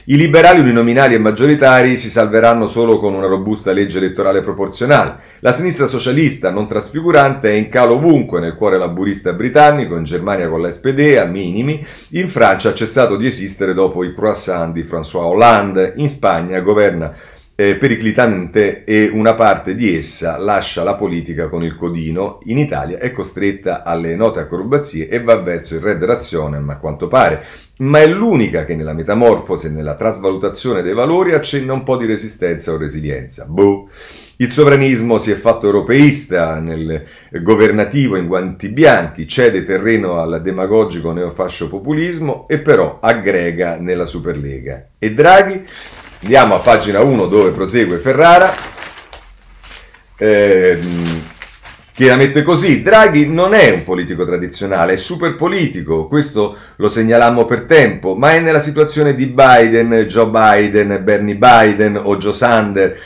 I liberali uninominali e maggioritari si salveranno solo con una robusta legge elettorale proporzionale. La sinistra socialista non trasfigurante è in calo ovunque, nel cuore laburista britannico, in Germania con la SPD a minimi, in Francia ha cessato di esistere dopo i croissant di François Hollande, in Spagna governa eh, periclitamente e una parte di essa lascia la politica con il codino, in Italia è costretta alle note acrobazie e va verso il red razionem a quanto pare, ma è l'unica che nella metamorfosi e nella trasvalutazione dei valori accenna un po' di resistenza o resilienza. Boh. Il sovranismo si è fatto europeista nel governativo in guanti bianchi, cede terreno al demagogico neofascio populismo e però aggrega nella Superlega. E Draghi? Andiamo a pagina 1 dove prosegue Ferrara. Ehm, che la mette così. Draghi non è un politico tradizionale, è super politico, questo lo segnalammo per tempo, ma è nella situazione di Biden, Joe Biden, Bernie Biden o Joe Sander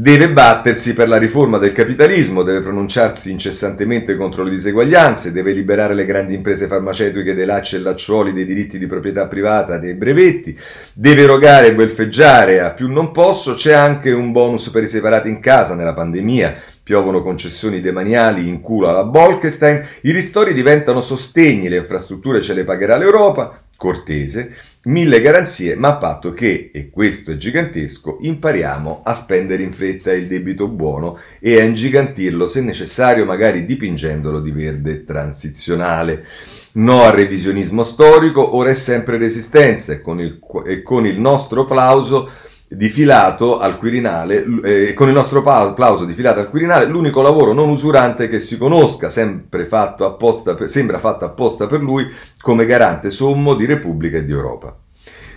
Deve battersi per la riforma del capitalismo, deve pronunciarsi incessantemente contro le diseguaglianze, deve liberare le grandi imprese farmaceutiche dei lacci e lacciuoli dei diritti di proprietà privata dei brevetti, deve erogare e welfeggiare a più non posso, c'è anche un bonus per i separati in casa. Nella pandemia, piovono concessioni demaniali in culo alla Bolkestein, i ristori diventano sostegni, le infrastrutture ce le pagherà l'Europa, cortese, mille garanzie, ma a patto che, e questo è gigantesco, impariamo a spendere in fretta il debito buono e a ingigantirlo se necessario, magari dipingendolo di verde transizionale. No al revisionismo storico, ora è sempre resistenza e con il, e con il nostro plauso di filato al Quirinale, eh, con il nostro applauso di filato al Quirinale, l'unico lavoro non usurante che si conosca, sempre fatto apposta per, sembra fatto apposta per lui come garante sommo di Repubblica e di Europa.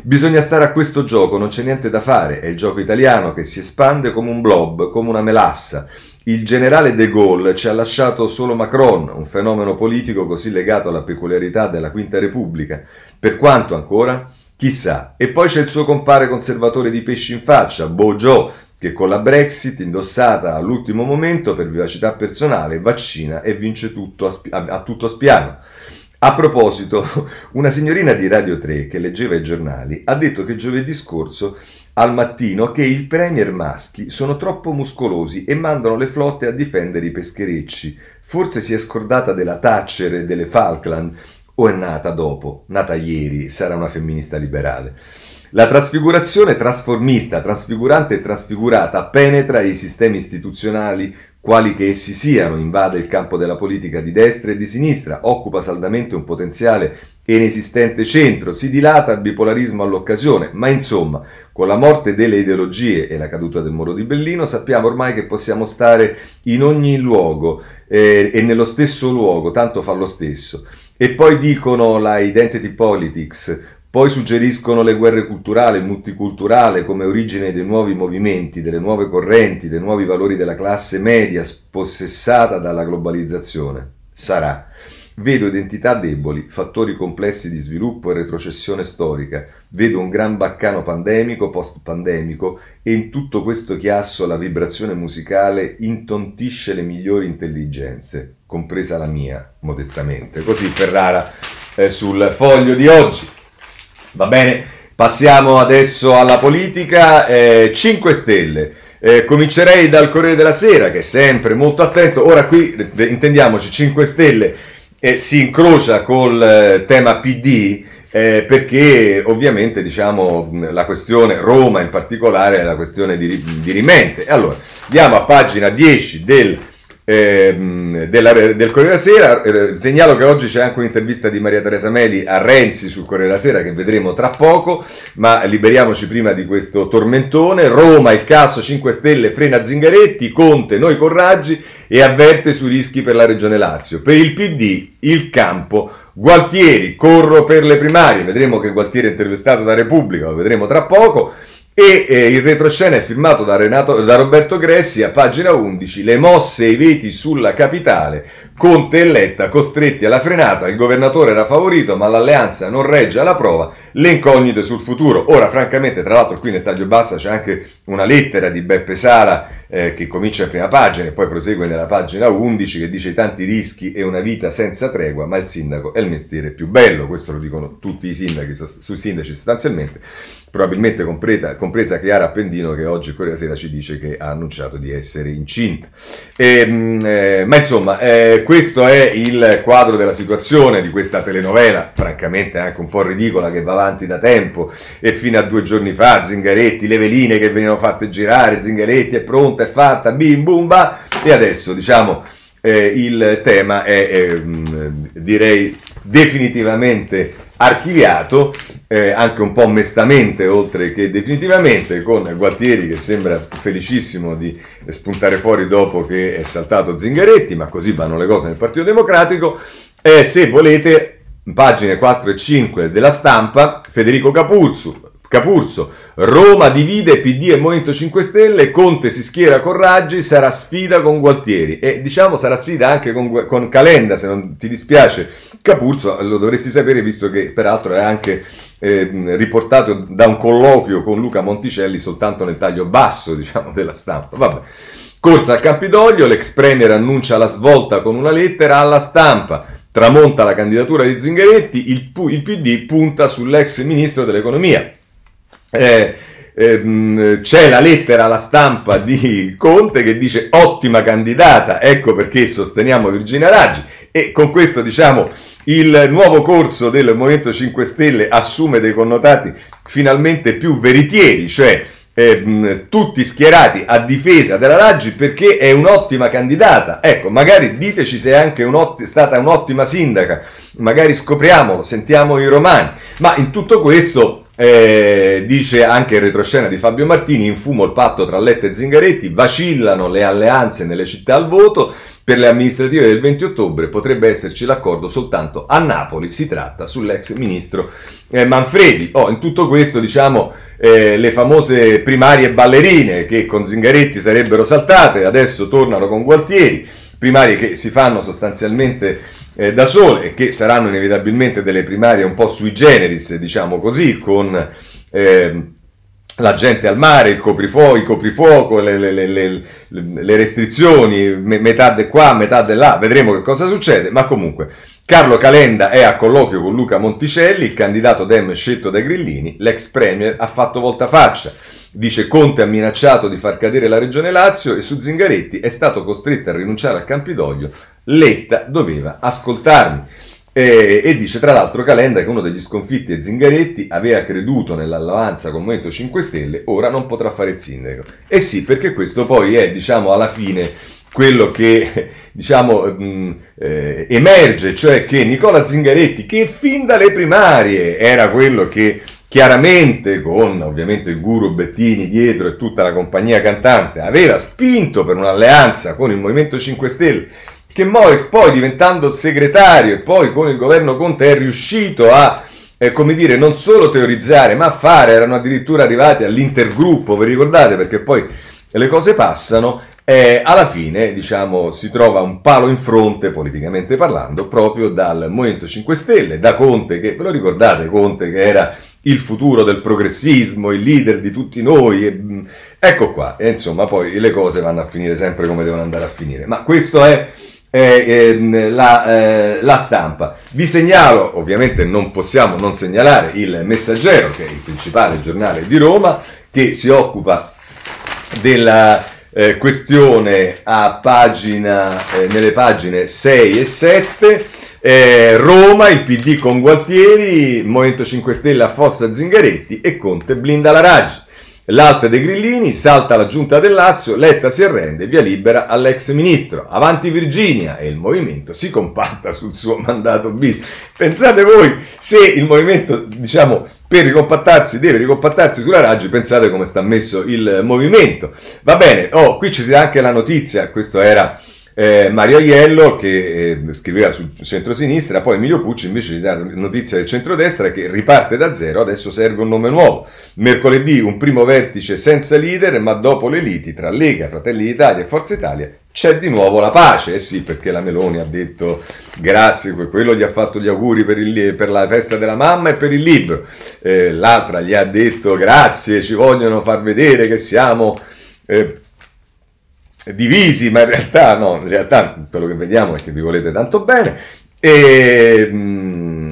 Bisogna stare a questo gioco, non c'è niente da fare, è il gioco italiano che si espande come un blob, come una melassa. Il generale de Gaulle ci ha lasciato solo Macron, un fenomeno politico così legato alla peculiarità della Quinta Repubblica. Per quanto ancora? Chissà. E poi c'è il suo compare conservatore di pesci in faccia, Bojo, che con la Brexit, indossata all'ultimo momento per vivacità personale, vaccina e vince tutto a, a, a tutto spiano. A proposito, una signorina di Radio 3 che leggeva i giornali ha detto che giovedì scorso al mattino che i premier maschi sono troppo muscolosi e mandano le flotte a difendere i pescherecci. Forse si è scordata della Thatcher e delle Falkland o è nata dopo, nata ieri, sarà una femminista liberale. La trasfigurazione trasformista, trasfigurante e trasfigurata penetra i sistemi istituzionali quali che essi siano, invade il campo della politica di destra e di sinistra, occupa saldamente un potenziale e inesistente centro, si dilata il bipolarismo all'occasione, ma insomma, con la morte delle ideologie e la caduta del muro di Bellino, sappiamo ormai che possiamo stare in ogni luogo eh, e nello stesso luogo, tanto fa lo stesso. E poi dicono la identity politics, poi suggeriscono le guerre culturali, il multiculturale come origine dei nuovi movimenti, delle nuove correnti, dei nuovi valori della classe media spossessata dalla globalizzazione. Sarà. Vedo identità deboli, fattori complessi di sviluppo e retrocessione storica. Vedo un gran baccano pandemico, post-pandemico e in tutto questo chiasso la vibrazione musicale intontisce le migliori intelligenze, compresa la mia, modestamente. Così Ferrara eh, sul foglio di oggi. Va bene, passiamo adesso alla politica. Eh, 5 Stelle. Eh, comincerei dal Corriere della Sera, che è sempre molto attento. Ora qui, intendiamoci, 5 Stelle eh, si incrocia col eh, tema PD. Eh, perché ovviamente diciamo la questione Roma in particolare è la questione di, di rimente. Allora, andiamo a pagina 10 del Ehm, della, del Corriere della Sera. Eh, segnalo che oggi c'è anche un'intervista di Maria Teresa Meli a Renzi sul Corriere della Sera che vedremo tra poco, ma liberiamoci prima di questo tormentone. Roma, il caso 5 Stelle frena Zingaretti, Conte, noi corraggi e avverte sui rischi per la Regione Lazio. Per il PD, il campo. Gualtieri, corro per le primarie, vedremo che Gualtieri è intervistato da Repubblica, lo vedremo tra poco. E eh, il retroscena è firmato da, Renato, da, Roberto Gressi a pagina 11, le mosse e i veti sulla capitale, Conte e Letta costretti alla frenata, il governatore era favorito ma l'alleanza non regge alla prova, le incognite sul futuro. Ora francamente, tra l'altro qui nel taglio bassa c'è anche una lettera di Beppe Sala eh, che comincia in prima pagina e poi prosegue nella pagina 11 che dice tanti rischi e una vita senza tregua, ma il sindaco è il mestiere più bello, questo lo dicono tutti i sindaci, sui sindaci sostanzialmente probabilmente compresa, compresa Chiara Appendino che oggi Corriere Sera ci dice che ha annunciato di essere incinta. E, ehm, eh, ma insomma, eh, questo è il quadro della situazione di questa telenovela, francamente anche un po' ridicola, che va avanti da tempo e fino a due giorni fa Zingaretti, le veline che venivano fatte girare, Zingaretti è pronta, è fatta, bim bum ba, e adesso diciamo eh, il tema è, è mm, direi definitivamente archiviato, eh, anche un po' mestamente oltre che definitivamente, con Gualtieri che sembra felicissimo di spuntare fuori dopo che è saltato Zingaretti, ma così vanno le cose nel Partito Democratico. E se volete, pagine 4 e 5 della stampa, Federico Capurzu, Capurzo, Roma divide PD e Movimento 5 Stelle, Conte si schiera con Raggi, sarà sfida con Gualtieri e diciamo sarà sfida anche con, con Calenda, se non ti dispiace Capurzo, lo dovresti sapere visto che peraltro è anche eh, riportato da un colloquio con Luca Monticelli soltanto nel taglio basso diciamo della stampa. Vabbè. Corsa al Campidoglio, l'ex premier annuncia la svolta con una lettera alla stampa tramonta la candidatura di Zingaretti, il, il PD punta sull'ex ministro dell'economia. Eh, ehm, c'è la lettera alla stampa di Conte che dice ottima candidata, ecco perché sosteniamo Virginia Raggi e con questo diciamo il nuovo corso del Movimento 5 Stelle assume dei connotati finalmente più veritieri, cioè eh, tutti schierati a difesa della Raggi perché è un'ottima candidata. Ecco, magari diteci se è anche un'ott- stata un'ottima sindaca, magari scopriamolo, sentiamo i romani, ma in tutto questo Eh, dice anche il retroscena di Fabio Martini, in fumo il patto tra Letta e Zingaretti, vacillano le alleanze nelle città al voto, per le amministrative del 20 ottobre potrebbe esserci l'accordo soltanto a Napoli, si tratta sull'ex ministro eh, Manfredi. Oh, in tutto questo diciamo eh, le famose primarie ballerine che con Zingaretti sarebbero saltate, adesso tornano con Gualtieri, primarie che si fanno sostanzialmente eh, da sole che saranno inevitabilmente delle primarie un po' sui generis, diciamo così, con eh, la gente al mare, il coprifuoco, il coprifuoco le, le, le, le, restrizioni, metà di qua, metà di là, vedremo che cosa succede, ma comunque Carlo Calenda è a colloquio con Luca Monticelli, il candidato Dem scelto dai Grillini, l'ex premier ha fatto volta faccia. Dice Conte ha minacciato di far cadere la regione Lazio e su Zingaretti è stato costretto a rinunciare al Campidoglio Letta doveva ascoltarmi. E, e, dice tra l'altro Calenda che uno degli sconfitti è Zingaretti aveva creduto nell'alleanza con il Movimento 5 Stelle, ora non potrà fare il sindaco. E sì, perché questo poi è, diciamo, alla fine quello che diciamo, mh, eh, emerge, cioè che Nicola Zingaretti, che fin dalle primarie era quello che chiaramente con ovviamente il guru Bettini dietro e tutta la compagnia cantante, aveva spinto per un'alleanza con il Movimento 5 Stelle che poi, diventando segretario e poi con il governo Conte è riuscito a eh, come dire, non solo teorizzare, ma a fare, erano addirittura arrivati all'intergruppo, vi ricordate? Perché poi le cose passano, eh, alla fine, diciamo, si trova un palo in fronte, politicamente parlando, proprio dal Movimento 5 Stelle, da Conte, che ve lo ricordate, Conte che era il futuro del progressismo, il leader di tutti noi, e, mm, ecco qua, e insomma, poi le cose vanno a finire sempre come devono andare a finire, ma questo è eh, la, eh, la, stampa. Vi segnalo, ovviamente non possiamo non segnalare il Messaggero, che è il principale giornale di Roma, che si occupa della eh, questione a pagina, eh, nelle pagine 6 e 7. Eh, Roma, il PD con Gualtieri, Movimento 5 Stelle affossa Zingaretti e Conte blinda la Raggi. L'alta dei Grillini, salta la giunta del Lazio, Letta si arrende, via libera all'ex ministro. Avanti Virginia e il movimento si compatta sul suo mandato bis. Pensate voi, se il movimento, diciamo, per ricompattarsi deve ricompattarsi sulla Raggi, pensate come sta messo il movimento. Va bene, oh, qui ci sia anche la notizia, questo era eh, Mario Aiello che eh, scriveva sul centro-sinistra, poi Emilio Pucci invece ci dà notizia del centrodestra che riparte da zero, adesso serve un nome nuovo. Mercoledì un primo vertice senza leader, ma dopo le liti tra Lega, Fratelli d'Italia e Forza Italia c'è di nuovo la pace. Eh sì, perché la Meloni ha detto grazie, quello gli ha fatto gli auguri per, il, per la festa della mamma e per il libro, eh, l'altra gli ha detto grazie, ci vogliono far vedere che siamo... Eh, divisi, ma in realtà no, in realtà quello che vediamo è che vi volete tanto bene. E, mm,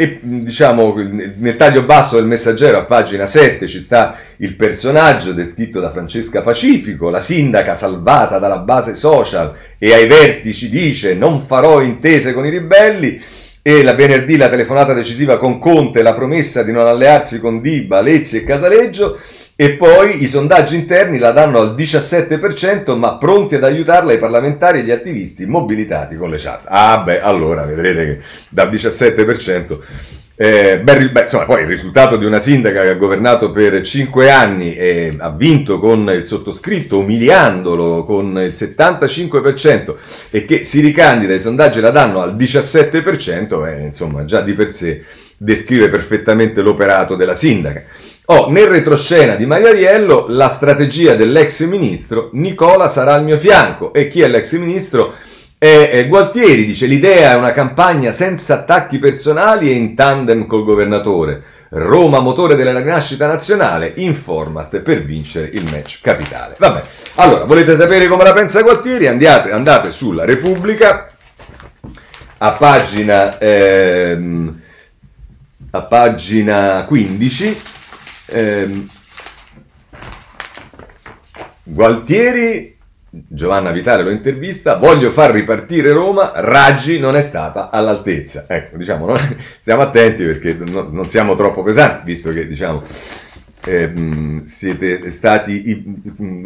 e diciamo nel taglio basso del messaggero a pagina 7 ci sta il personaggio descritto da Francesca Pacifico, la sindaca salvata dalla base social e ai vertici dice non farò intese con i ribelli e la venerdì la telefonata decisiva con Conte, la promessa di non allearsi con Diba, Lezzi e Casaleggio e poi i sondaggi interni la danno al 17%, ma pronti ad aiutarla i parlamentari e gli attivisti mobilitati con le chat. Ah beh, allora vedrete che dal 17%... Eh, beh, beh, insomma, poi il risultato di una sindaca che ha governato per 5 anni e ha vinto con il sottoscritto, umiliandolo con il 75% e che si ricandida, i sondaggi la danno al 17%, eh, insomma, già di per sé descrive perfettamente l'operato della sindaca. Oh, nel retroscena di Maiariello la strategia dell'ex ministro Nicola sarà al mio fianco. E chi è l'ex ministro? È, è Gualtieri, dice l'idea è una campagna senza attacchi personali e in tandem col governatore. Roma motore della rinascita nazionale in format per vincere il match capitale. Vabbè, allora volete sapere come la pensa Gualtieri? Andate, andate sulla Repubblica a pagina, ehm, a pagina 15 Ehm, Gualtieri, Giovanna Vitale lo intervista, voglio far ripartire Roma, Raggi non è stata all'altezza. Ecco, diciamo, non, stiamo attenti perché no, non siamo troppo pesanti, visto che diciamo, ehm, siete stati...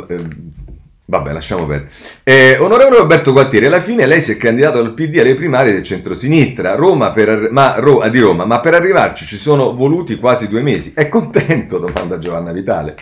Eh, Vabbè, lasciamo perdere. Eh, onorevole Roberto Gualtieri, alla fine lei si è candidato al PD alle primarie del centrosinistra Roma per, ma, Ro, di Roma, ma per arrivarci ci sono voluti quasi due mesi. È contento? domanda Giovanna Vitale.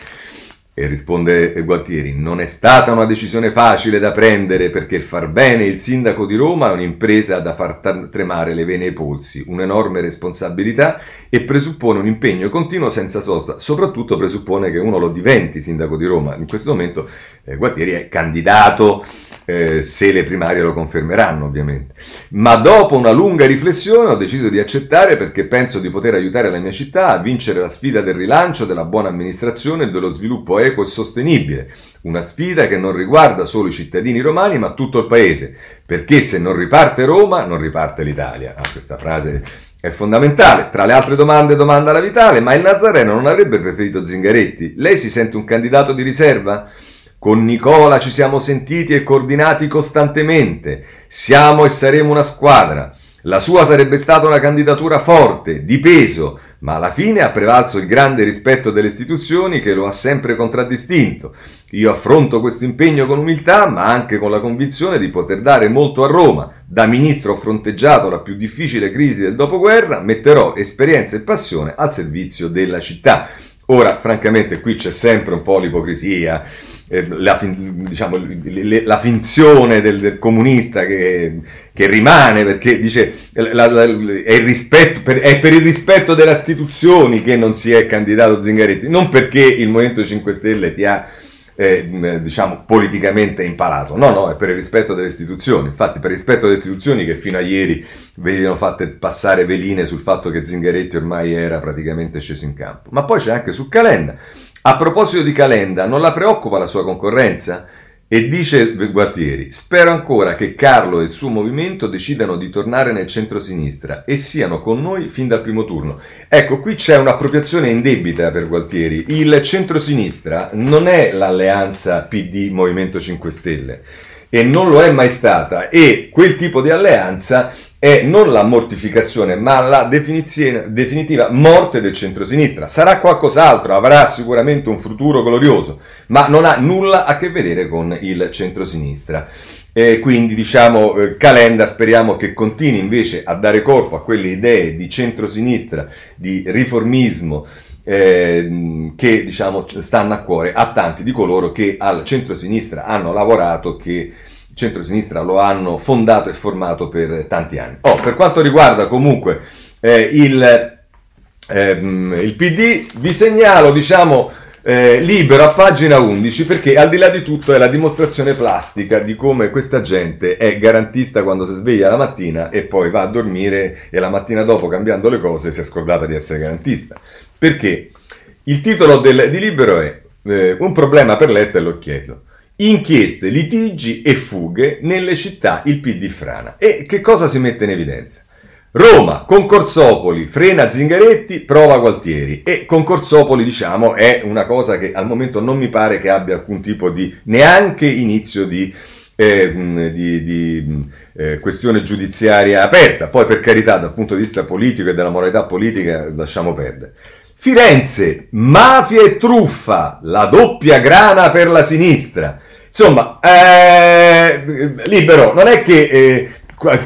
E risponde Gualtieri, non è stata una decisione facile da prendere perché far bene il sindaco di Roma è un'impresa da far tremare le vene ai polsi, un'enorme responsabilità e presuppone un impegno continuo senza sosta, soprattutto presuppone che uno lo diventi sindaco di Roma. In questo momento eh, Gualtieri è candidato eh, se le primarie lo confermeranno ovviamente. Ma dopo una lunga riflessione ho deciso di accettare perché penso di poter aiutare la mia città a vincere la sfida del rilancio, della buona amministrazione e dello sviluppo equo e sostenibile. Una sfida che non riguarda solo i cittadini romani ma tutto il paese, perché se non riparte Roma non riparte l'Italia. Ah, questa frase è fondamentale. Tra le altre domande domanda la Vitale, ma il Nazareno non avrebbe preferito Zingaretti? Lei si sente un candidato di riserva? Con Nicola ci siamo sentiti e coordinati costantemente. Siamo e saremo una squadra. La sua sarebbe stata una candidatura forte, di peso, ma alla fine ha prevalso il grande rispetto delle istituzioni che lo ha sempre contraddistinto. Io affronto questo impegno con umiltà, ma anche con la convinzione di poter dare molto a Roma. Da ministro ho fronteggiato la più difficile crisi del dopoguerra, metterò esperienza e passione al servizio della città. Ora, francamente, qui c'è sempre un po' l'ipocrisia eh, la, diciamo, la, finzione del, del comunista che, che, rimane perché dice la, la, è, rispetto, per, è, per, il rispetto delle istituzioni che non si è candidato Zingaretti, non perché il Movimento 5 Stelle ti ha eh, diciamo politicamente impalato, no, no, è per il rispetto delle istituzioni. Infatti, per il rispetto delle istituzioni che fino a ieri venivano fatte passare veline sul fatto che Zingaretti ormai era praticamente sceso in campo. Ma poi c'è anche su Calenda a proposito di Calenda, non la preoccupa la sua concorrenza? E dice Gualtieri, spero ancora che Carlo e il suo movimento decidano di tornare nel centro-sinistra e siano con noi fin dal primo turno. Ecco, qui c'è un'appropriazione indebita per Gualtieri. Il centro-sinistra non è l'alleanza PD-Movimento 5 Stelle e non lo è mai stata e quel tipo di alleanza è non la mortificazione, ma la definitiva morte del centrosinistra. Sarà qualcos'altro, avrà sicuramente un futuro glorioso, ma non ha nulla a che vedere con il centrosinistra. E quindi diciamo eh, Calenda speriamo che continui invece a dare corpo a quelle idee di centrosinistra, di riformismo eh, che diciamo stanno a cuore a tanti di coloro che al centrosinistra hanno lavorato, che centro-sinistra lo hanno fondato e formato per tanti anni. Oh, per quanto riguarda comunque eh, il, ehm, il, PD, vi segnalo, diciamo, eh, libero a pagina 11 perché al di là di tutto è la dimostrazione plastica di come questa gente è garantista quando si sveglia la mattina e poi va a dormire e la mattina dopo cambiando le cose si è scordata di essere garantista. Perché il titolo del, di libero è eh, Un problema per Letta e l'occhietto. Inchieste, litigi e fughe nelle città il PD frana. E che cosa si mette in evidenza? Roma, Concorsopoli, frena Zingaretti, prova Gualtieri. E Concorsopoli, diciamo, è una cosa che al momento non mi pare che abbia alcun tipo di neanche inizio di, eh, di, di eh, questione giudiziaria aperta. Poi, per carità, dal punto di vista politico e della moralità politica, lasciamo perdere. Firenze, mafia e truffa, la doppia grana per la sinistra. Insomma, eh, libero, non è che eh,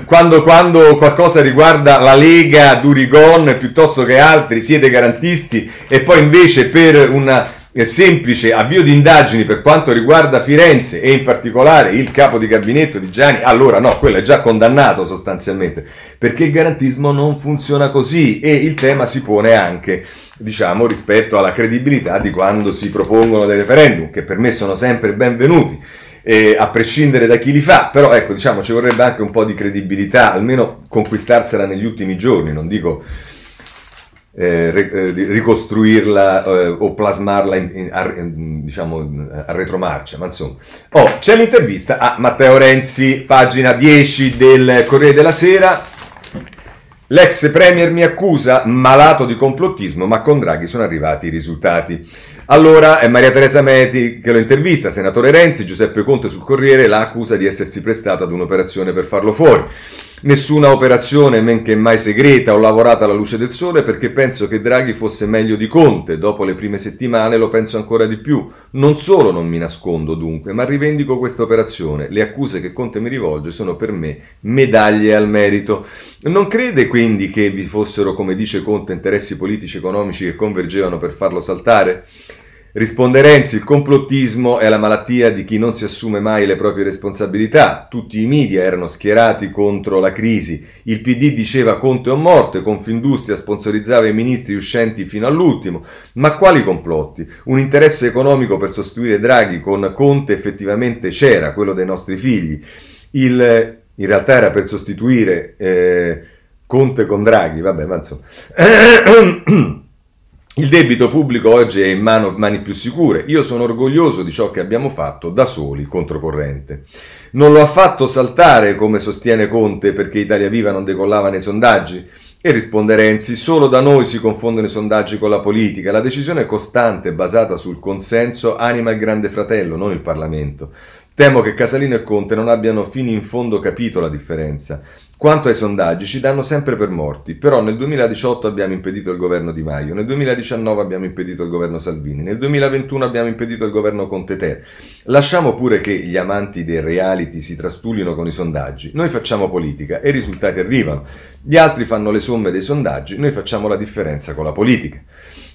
quando, quando, qualcosa riguarda la Lega, Durigon piuttosto che altri siete garantisti e poi invece per un semplice avvio di indagini per quanto riguarda Firenze e in particolare il capo di gabinetto di Gianni, allora no, quello è già condannato sostanzialmente, perché il garantismo non funziona così e il tema si pone anche diciamo, rispetto alla credibilità di quando si propongono dei referendum, che per me sono sempre benvenuti, eh, a prescindere da chi li fa, però ecco, diciamo, ci vorrebbe anche un po' di credibilità, almeno conquistarsela negli ultimi giorni, non dico eh, eh ricostruirla eh, o plasmarla in, in, a, diciamo, a retromarcia, ma insomma. Oh, c'è l'intervista a Matteo Renzi, pagina 10 del Corriere della Sera, L'ex premier mi accusa, malato di complottismo, ma con Draghi sono arrivati i risultati. Allora è Maria Teresa Meti che lo intervista, senatore Renzi, Giuseppe Conte sul Corriere la accusa di essersi prestata ad un'operazione per farlo fuori. Nessuna operazione, men che mai segreta, ho lavorato alla luce del sole perché penso che Draghi fosse meglio di Conte. Dopo le prime settimane lo penso ancora di più. Non solo non mi nascondo dunque, ma rivendico questa operazione. Le accuse che Conte mi rivolge sono per me medaglie al merito. Non crede quindi che vi fossero, come dice Conte, interessi politici e economici che convergevano per farlo saltare? Risponde Renzi, il complottismo è la malattia di chi non si assume mai le proprie responsabilità. Tutti i media erano schierati contro la crisi. Il PD diceva Conte o morte, Confindustria sponsorizzava i ministri uscenti fino all'ultimo. Ma quali complotti? Un interesse economico per sostituire Draghi con Conte effettivamente c'era, quello dei nostri figli. Il, in realtà era per sostituire eh, Conte con Draghi, vabbè, ma insomma. Il debito pubblico oggi è in mano, mani più sicure. Io sono orgoglioso di ciò che abbiamo fatto da soli, controcorrente. Non lo ha fatto saltare, come sostiene Conte, perché Italia Viva non decollava nei sondaggi? E risponde Renzi, solo da noi si confondono i sondaggi con la politica. La decisione costante basata sul consenso anima il grande fratello, non il Parlamento. Temo che Casalino e Conte non abbiano fino in fondo capito la differenza. Quanto ai sondaggi, ci danno sempre per morti, però nel 2018 abbiamo impedito il governo Di Maio, nel 2019 abbiamo impedito il governo Salvini, nel 2021 abbiamo impedito il governo Conte Ter. Lasciamo pure che gli amanti dei reality si trastulino con i sondaggi. Noi facciamo politica e i risultati arrivano. Gli altri fanno le somme dei sondaggi, noi facciamo la differenza con la politica.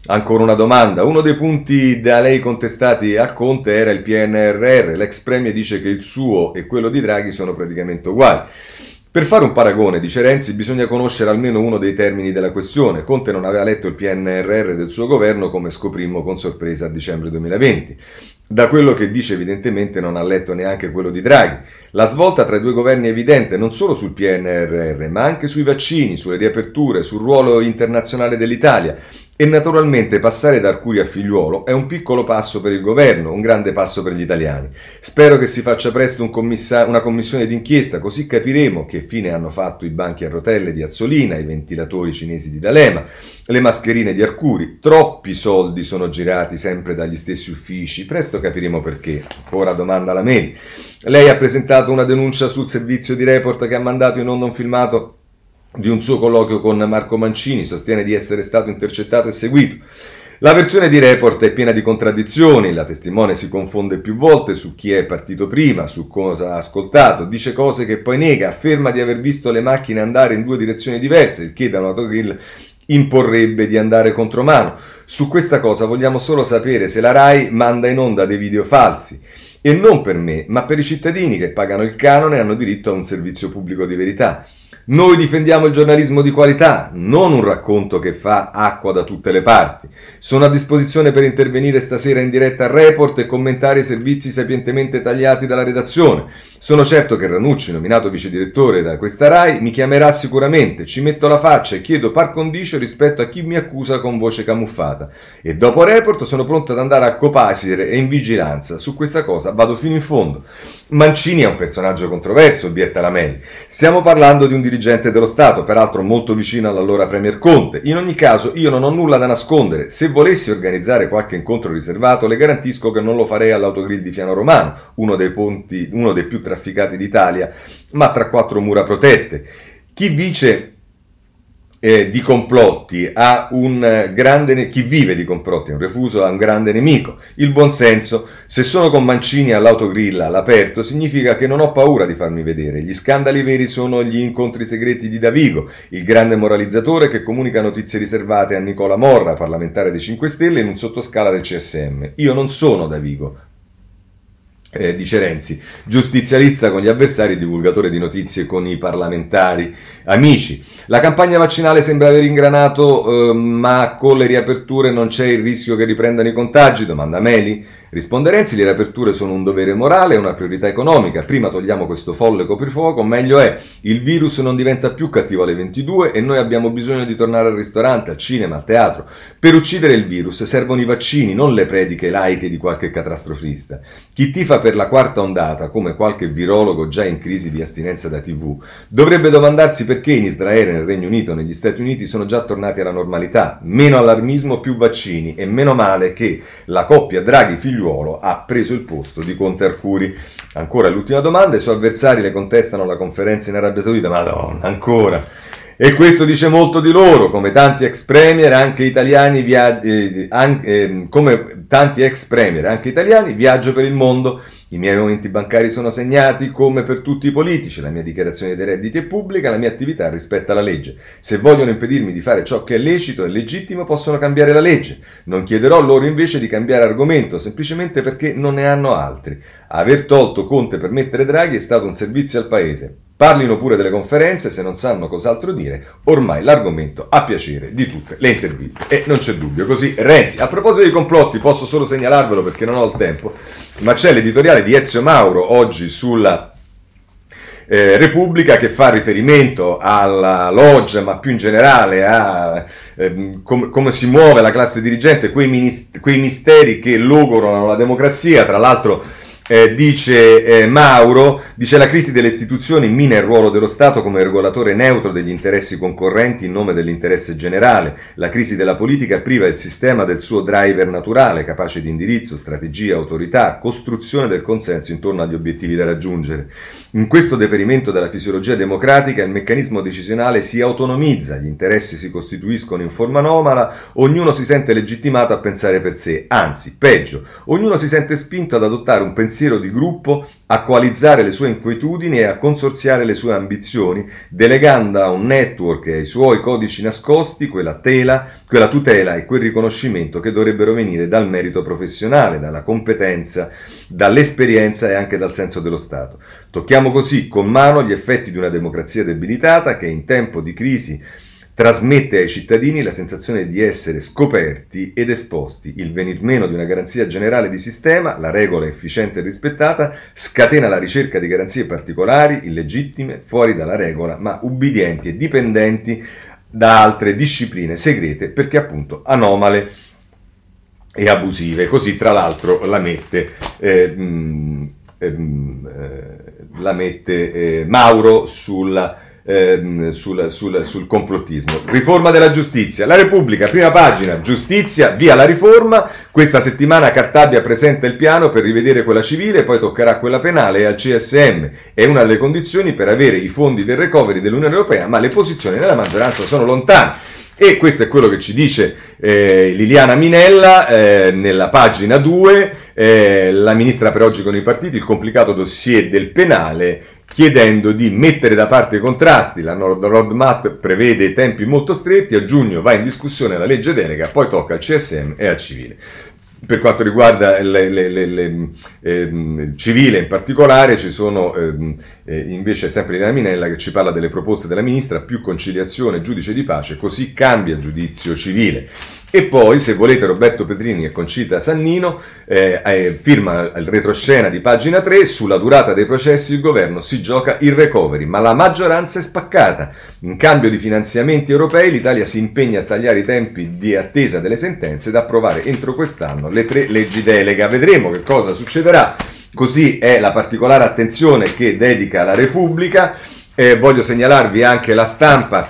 Ancora una domanda. Uno dei punti da lei contestati a Conte era il PNRR. L'ex Premier dice che il suo e quello di Draghi sono praticamente uguali. Per fare un paragone, dice Renzi, bisogna conoscere almeno uno dei termini della questione. Conte non aveva letto il PNRR del suo governo, come scoprimmo con sorpresa a dicembre 2020. Da quello che dice evidentemente non ha letto neanche quello di Draghi. La svolta tra i due governi è evidente non solo sul PNRR, ma anche sui vaccini, sulle riaperture, sul ruolo internazionale dell'Italia. E naturalmente passare da Arcuri a Figliuolo è un piccolo passo per il governo, un grande passo per gli italiani. Spero che si faccia presto un commissa- una commissione d'inchiesta, così capiremo che fine hanno fatto i banchi a rotelle di Azzolina, i ventilatori cinesi di D'Alema, le mascherine di Arcuri. Troppi soldi sono girati sempre dagli stessi uffici, presto capiremo perché. Ora domanda la Meli. Lei ha presentato una denuncia sul servizio di report che ha mandato in onda un filmato di un suo colloquio con Marco Mancini, sostiene di essere stato intercettato e seguito. La versione di report è piena di contraddizioni, la testimone si confonde più volte su chi è partito prima, su cosa ha ascoltato, dice cose che poi nega, afferma di aver visto le macchine andare in due direzioni diverse, il che da un autogrill imporrebbe di andare contromano. Su questa cosa vogliamo solo sapere se la RAI manda in onda dei video falsi. E non per me, ma per i cittadini che pagano il canone e hanno diritto a un servizio pubblico di verità. Noi difendiamo il giornalismo di qualità, non un racconto che fa acqua da tutte le parti. Sono a disposizione per intervenire stasera in diretta al report e commentare i servizi sapientemente tagliati dalla redazione. Sono certo che Ranucci, nominato vice direttore da questa RAI, mi chiamerà sicuramente, ci metto la faccia e chiedo par condicio rispetto a chi mi accusa con voce camuffata. E dopo report sono pronto ad andare a Copasire e in vigilanza. Su questa cosa vado fino in fondo. Mancini è un personaggio controverso, obietta Lamelli. Stiamo parlando di un dirigente dello Stato, peraltro molto vicino all'allora Premier Conte. In ogni caso, io non ho nulla da nascondere. Se volessi organizzare qualche incontro riservato, le garantisco che non lo farei all'autogrill di Fiano Romano, uno dei, ponti, uno dei più trafficati d'Italia, ma tra quattro mura protette. Chi dice eh, di complotti ha un eh, grande ne- chi vive di complotti, un refuso ha un grande nemico. Il buonsenso, se sono con Mancini all'autogrill all'aperto, significa che non ho paura di farmi vedere. Gli scandali veri sono gli incontri segreti di Davigo, il grande moralizzatore che comunica notizie riservate a Nicola Morra, parlamentare dei 5 Stelle, in un sottoscala del CSM. Io non sono Davigo, eh, dice Renzi, giustizialista con gli avversari e divulgatore di notizie con i parlamentari amici. La campagna vaccinale sembra aver ingranato, eh, ma con le riaperture non c'è il rischio che riprendano i contagi? Domanda Meli. Risponde Renzi, le riaperture sono un dovere morale e una priorità economica. Prima togliamo questo folle coprifuoco, meglio è. Il virus non diventa più cattivo alle 22 e noi abbiamo bisogno di tornare al ristorante, al cinema, al teatro. Per uccidere il virus servono i vaccini, non le prediche laiche di qualche catastrofista. Chi tifa per la quarta ondata, come qualche virologo già in crisi di astinenza da TV, dovrebbe domandarsi perché in Israele, nel Regno Unito, negli Stati Uniti sono già tornati alla normalità. Meno allarmismo, più vaccini e meno male che la coppia Draghi-Figliuolo ha preso il posto di Conte Arcuri. Ancora l'ultima domanda, i suoi avversari le contestano la conferenza in Arabia Saudita, madonna, ancora. E questo dice molto di loro, come tanti ex premier, anche italiani, via- eh, an- eh, come tanti ex premier, anche italiani, viaggio per il mondo. I miei momenti bancari sono segnati come per tutti i politici, la mia dichiarazione dei redditi è pubblica, la mia attività rispetta la legge. Se vogliono impedirmi di fare ciò che è lecito e legittimo, possono cambiare la legge. Non chiederò loro invece di cambiare argomento, semplicemente perché non ne hanno altri. Aver tolto Conte per mettere Draghi è stato un servizio al Paese. Parlino pure delle conferenze se non sanno cos'altro dire, ormai l'argomento ha piacere di tutte le interviste. E non c'è dubbio, così Renzi. A proposito di complotti, posso solo segnalarvelo perché non ho il tempo, ma c'è l'editoriale di Ezio Mauro oggi sulla eh, Repubblica che fa riferimento alla loggia, ma più in generale a eh, com- come si muove la classe dirigente, quei, minist- quei misteri che logorano la democrazia, tra l'altro eh, dice eh, Mauro, dice la crisi delle istituzioni mina il ruolo dello Stato come regolatore neutro degli interessi concorrenti in nome dell'interesse generale. La crisi della politica priva il sistema del suo driver naturale, capace di indirizzo, strategia, autorità, costruzione del consenso intorno agli obiettivi da raggiungere. In questo deperimento della fisiologia democratica il meccanismo decisionale si autonomizza, gli interessi si costituiscono in forma anomala, ognuno si sente legittimato a pensare per sé, anzi, peggio, ognuno si sente spinto ad adottare un pensiero di gruppo, a coalizzare le sue inquietudini e a consorziare le sue ambizioni, delegando a un network e ai suoi codici nascosti quella, tela, quella tutela e quel riconoscimento che dovrebbero venire dal merito professionale, dalla competenza, dall'esperienza e anche dal senso dello Stato. Tocchiamo così con mano gli effetti di una democrazia debilitata che in tempo di crisi trasmette ai cittadini la sensazione di essere scoperti ed esposti. Il venir meno di una garanzia generale di sistema, la regola efficiente e rispettata, scatena la ricerca di garanzie particolari, illegittime, fuori dalla regola, ma ubbidienti e dipendenti da altre discipline segrete perché appunto anomale e abusive. Così tra l'altro la mette, eh, mh, ehm, eh, la mette eh, Mauro sulla ehm, sul, sul, sul, complottismo. Riforma della giustizia. La Repubblica, prima pagina, giustizia, via la riforma. Questa settimana Cartabia presenta il piano per rivedere quella civile, poi toccherà quella penale e al CSM. È una delle condizioni per avere i fondi del recovery dell'Unione Europea, ma le posizioni della maggioranza sono lontane. E questo è quello che ci dice eh, Liliana Minella eh, nella pagina 2, eh, la ministra per oggi con i partiti, il complicato dossier del penale chiedendo di mettere da parte i contrasti. La roadmap prevede tempi molto stretti, a giugno va in discussione la legge delega, poi tocca al CSM e al civile. Per quanto riguarda il eh, civile in particolare, ci sono ehm, eh, invece sempre Lina Minella che ci parla delle proposte della ministra, più conciliazione, giudice di pace, così cambia il giudizio civile. E poi, se volete, Roberto Pedrini e Concita Sannino eh, eh, firma il retroscena di pagina 3 sulla durata dei processi il governo si gioca il recovery, ma la maggioranza è spaccata. In cambio di finanziamenti europei l'Italia si impegna a tagliare i tempi di attesa delle sentenze ed approvare entro quest'anno le tre leggi delega. Vedremo che cosa succederà. Così è la particolare attenzione che dedica la Repubblica. Eh, voglio segnalarvi anche la stampa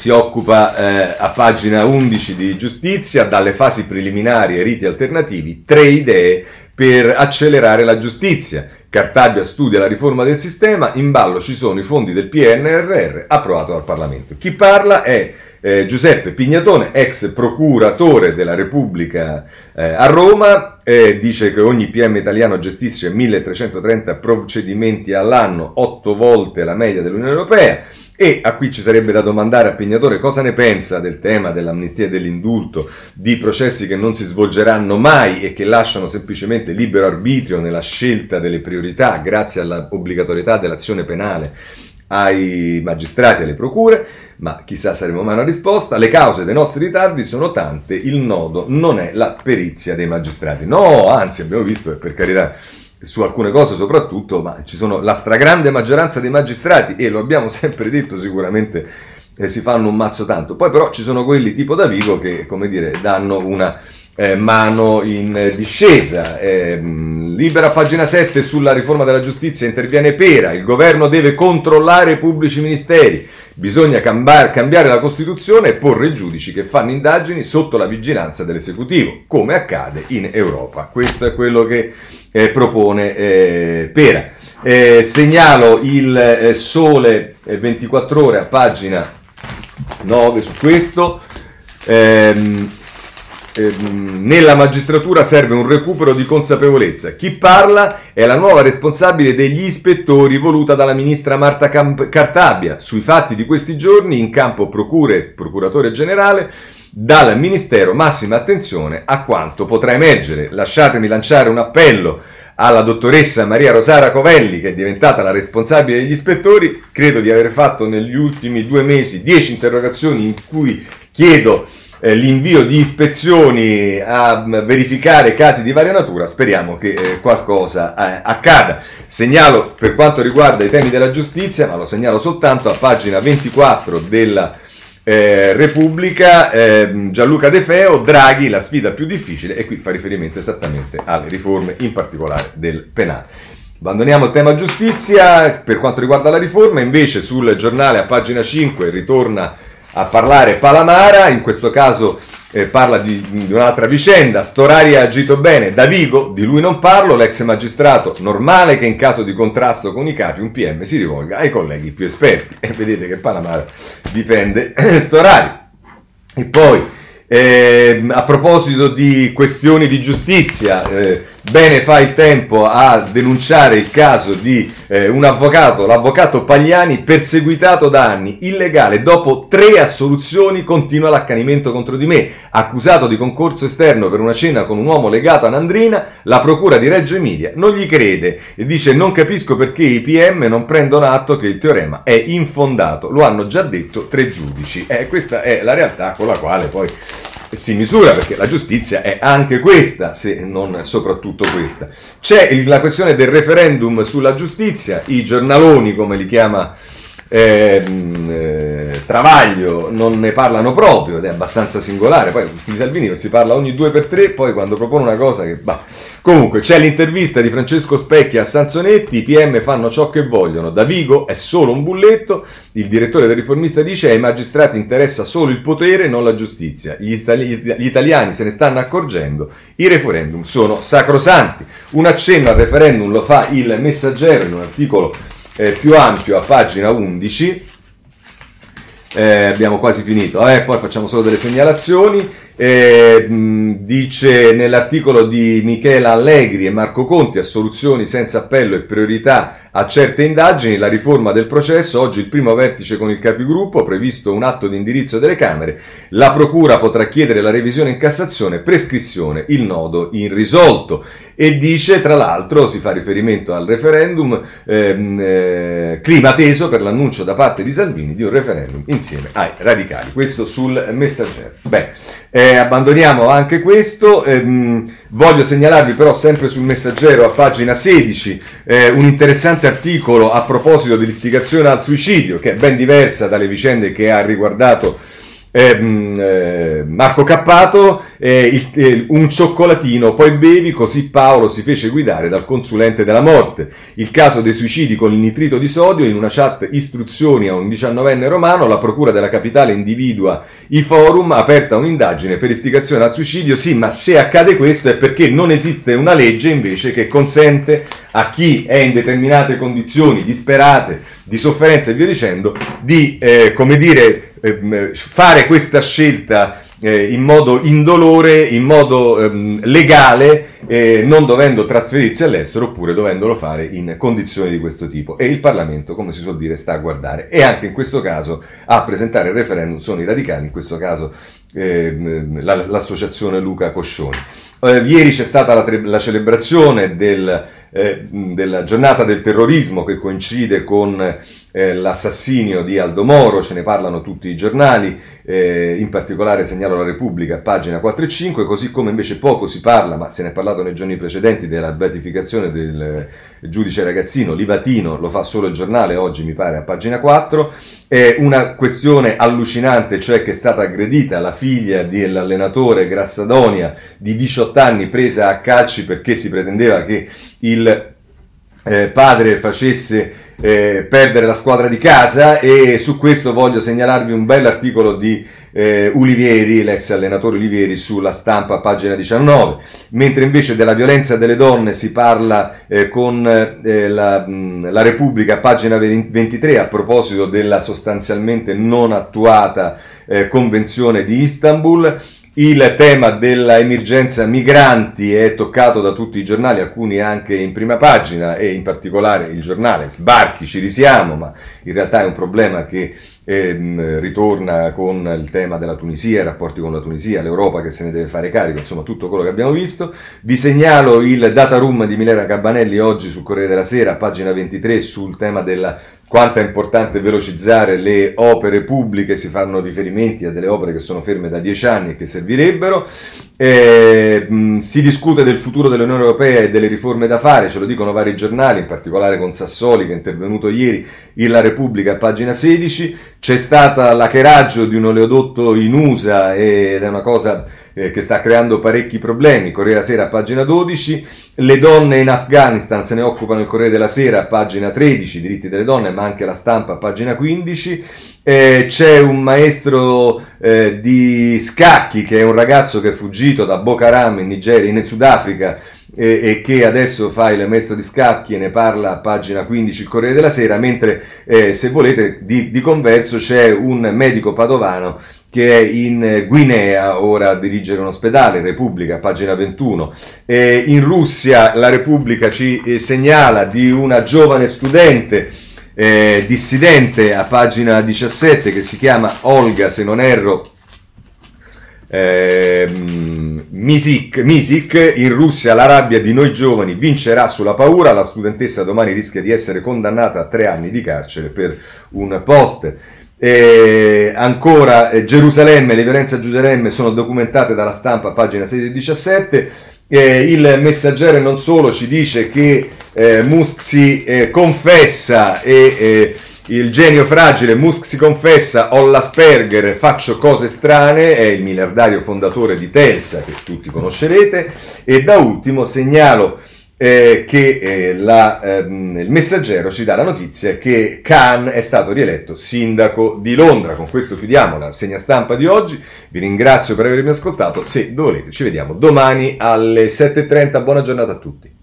si occupa eh, a pagina 11 di giustizia, dalle fasi preliminari ai riti alternativi, tre idee per accelerare la giustizia. Cartabia studia la riforma del sistema, in ballo ci sono i fondi del PNRR approvato dal Parlamento. Chi parla è eh, Giuseppe Pignatone, ex procuratore della Repubblica eh, a Roma, eh, dice che ogni PM italiano gestisce 1330 procedimenti all'anno, 8 volte la media dell'Unione Europea. E a qui ci sarebbe da domandare a Pignatore cosa ne pensa del tema dell'amnistia e dell'indulto, di processi che non si svolgeranno mai e che lasciano semplicemente libero arbitrio nella scelta delle priorità grazie all'obbligatorietà dell'azione penale ai magistrati e alle procure, ma chissà saremo mai una risposta. Le cause dei nostri ritardi sono tante, il nodo non è la perizia dei magistrati. No, anzi abbiamo visto, e per carità, su alcune cose soprattutto, ma ci sono la stragrande maggioranza dei magistrati e lo abbiamo sempre detto sicuramente eh, si fanno un mazzo tanto. Poi però ci sono quelli tipo Davigo che, come dire, danno una eh, mano in discesa. Eh, Libera pagina 7 sulla riforma della giustizia interviene Pera, il governo deve controllare i pubblici ministeri, bisogna cambiare, cambiare la Costituzione e porre i giudici che fanno indagini sotto la vigilanza dell'esecutivo, come accade in Europa. Questo è quello che eh, propone eh, Pera. Eh, segnalo il eh, sole 24 ore a pagina 9 su questo. Ehm, ehm, nella magistratura serve un recupero di consapevolezza. Chi parla è la nuova responsabile degli ispettori voluta dalla ministra Marta Camp- Cartabia. Sui fatti di questi giorni in campo procure, procuratore generale, dal Ministero massima attenzione a quanto potrà emergere. Lasciatemi lanciare un appello alla dottoressa Maria Rosara Covelli, che è diventata la responsabile degli ispettori. Credo di aver fatto negli ultimi due mesi dieci interrogazioni in cui chiedo eh, l'invio di ispezioni a m, verificare casi di varia natura. Speriamo che eh, qualcosa eh, accada. Segnalo per quanto riguarda i temi della giustizia, ma lo segnalo soltanto a pagina 24 della eh, Repubblica, eh, Gianluca De Feo, Draghi, la sfida più difficile, e qui fa riferimento esattamente alle riforme, in particolare del penale. Abbandoniamo il tema giustizia, per quanto riguarda la riforma, invece sul giornale a pagina 5 ritorna a parlare Palamara, in questo caso eh, parla di, di, un'altra vicenda. Storari ha agito bene. Da Vigo, di lui non parlo, l'ex magistrato, normale che in caso di contrasto con i capi un PM si rivolga ai colleghi più esperti. E vedete che Palamara difende Storari. E poi eh, a proposito di questioni di giustizia, eh, bene fa il tempo a denunciare il caso di eh, un avvocato, l'avvocato Pagliani, perseguitato da anni, illegale, dopo tre assoluzioni continua l'accanimento contro di me, accusato di concorso esterno per una cena con un uomo legato a Nandrina, la procura di Reggio Emilia non gli crede e dice non capisco perché i PM non prendono atto che il teorema è infondato, lo hanno già detto tre giudici. Eh, questa è la realtà con la quale poi si misura perché la giustizia è anche questa, se non soprattutto questa. C'è la questione del referendum sulla giustizia, i giornaloni, come li chiama eh, eh, Travaglio non ne parlano proprio ed è abbastanza singolare. Poi di Salvini si parla ogni due per tre, poi quando propone una cosa che. Bah. Comunque c'è l'intervista di Francesco Specchia a Sansonetti: i PM fanno ciò che vogliono. Da Vigo è solo un bulletto. Il direttore del riformista dice: ai magistrati interessa solo il potere, non la giustizia. Gli, itali- gli italiani se ne stanno accorgendo. I referendum sono sacrosanti. Un accenno al referendum lo fa il messaggero in un articolo eh, più ampio a pagina 11. Eh, abbiamo quasi finito, eh, poi facciamo solo delle segnalazioni. Eh, dice nell'articolo di Michela Allegri e Marco Conti, assoluzioni senza appello e priorità a certe indagini, la riforma del processo, oggi il primo vertice con il capigruppo, previsto un atto di indirizzo delle Camere, la Procura potrà chiedere la revisione in Cassazione, prescrizione, il nodo irrisolto. E dice, tra l'altro, si fa riferimento al referendum, ehm, eh, clima teso per l'annuncio da parte di Salvini di un referendum insieme ai radicali. Questo sul messaggero. Beh, eh, abbandoniamo anche questo, ehm, voglio segnalarvi però sempre sul messaggero a pagina 16 eh, un interessante articolo a proposito dell'istigazione al suicidio che è ben diversa dalle vicende che ha riguardato eh, eh, Marco Cappato, eh, il, eh, un cioccolatino, poi bevi, così Paolo si fece guidare dal consulente della morte. Il caso dei suicidi con il nitrito di sodio, in una chat istruzioni a un diciannovenne romano, la procura della capitale individua i forum, aperta un'indagine per istigazione al suicidio. Sì, ma se accade questo è perché non esiste una legge invece che consente a chi è in determinate condizioni disperate, di sofferenza e via dicendo, di, eh, come dire, eh, fare questa scelta eh, in modo indolore, in modo ehm, legale, eh, non dovendo trasferirsi all'estero oppure dovendolo fare in condizioni di questo tipo. E il Parlamento, come si suol dire, sta a guardare. E anche in questo caso a presentare il referendum sono i radicali, in questo caso ehm, l'associazione Luca Coscioni. Eh, ieri c'è stata la, la celebrazione del, eh, della giornata del terrorismo che coincide con eh, l'assassinio di Aldo Moro, ce ne parlano tutti i giornali, eh, in particolare segnalo la Repubblica, pagina 4 e 5, così come invece poco si parla, ma se ne è parlato nei giorni precedenti, della beatificazione del giudice ragazzino Livatino, lo fa solo il giornale oggi mi pare a pagina 4, è una questione allucinante, cioè che è stata aggredita la figlia dell'allenatore Grassadonia di 18 anni presa a calci perché si pretendeva che il eh, padre facesse eh, perdere la squadra di casa e su questo voglio segnalarvi un bel articolo di eh, Ulivieri, l'ex allenatore Ulivieri, sulla stampa, pagina 19, mentre invece della violenza delle donne si parla eh, con eh, la, la, Repubblica, pagina 23, a proposito della sostanzialmente non attuata eh, Convenzione di Istanbul. Il tema dell'emergenza migranti è toccato da tutti i giornali, alcuni anche in prima pagina e in particolare il giornale Sbarchi, ci risiamo, ma in realtà è un problema che eh, ritorna con il tema della Tunisia, i rapporti con la Tunisia, l'Europa che se ne deve fare carico, insomma tutto quello che abbiamo visto. Vi segnalo il data room di Milena Cabanelli oggi sul Corriere della Sera, pagina 23, sul tema della quanto è importante velocizzare le opere pubbliche, si fanno riferimenti a delle opere che sono ferme da dieci anni e che servirebbero. Eh, mh, si discute del futuro dell'Unione Europea e delle riforme da fare, ce lo dicono vari giornali, in particolare con Sassoli che è intervenuto ieri in La Repubblica a pagina 16. C'è stata l'hackeraggio di un oleodotto in USA ed è una cosa eh, che sta creando parecchi problemi. Corriere della Sera, pagina 12. Le donne in Afghanistan se ne occupano il Corriere della Sera, pagina 13, diritti delle donne, ma anche la stampa, pagina 15. Eh, c'è un maestro eh, di scacchi che è un ragazzo che è fuggito da Boko Haram in Nigeria, in Sudafrica e, e, che adesso fa il maestro di scacchi e ne parla a pagina 15 il Corriere della Sera, mentre eh, se volete di, di converso c'è un medico padovano che è in Guinea ora a dirigere un ospedale, Repubblica, pagina 21. Eh, in Russia la Repubblica ci eh, segnala di una giovane studente eh, dissidente a pagina 17 che si chiama Olga, se non erro, eh, Misik, Misik, in Russia la rabbia di noi giovani vincerà sulla paura, la studentessa domani rischia di essere condannata a tre anni di carcere per un post. E ancora eh, Gerusalemme, le violenze a Gerusalemme sono documentate dalla stampa, pagina 16 e 17. Eh, il messaggero non solo ci dice che eh, Musk si eh, confessa e eh, il genio fragile, Musk si confessa, ho l'Asperger, faccio cose strane, è il miliardario fondatore di Telsa che tutti conoscerete e da ultimo segnalo eh, che eh, la, ehm, il messaggero ci dà la notizia che Khan è stato rieletto sindaco di Londra. Con questo chiudiamo la segna stampa di oggi. Vi ringrazio per avermi ascoltato. Se volete, ci vediamo domani alle 7.30. Buona giornata a tutti.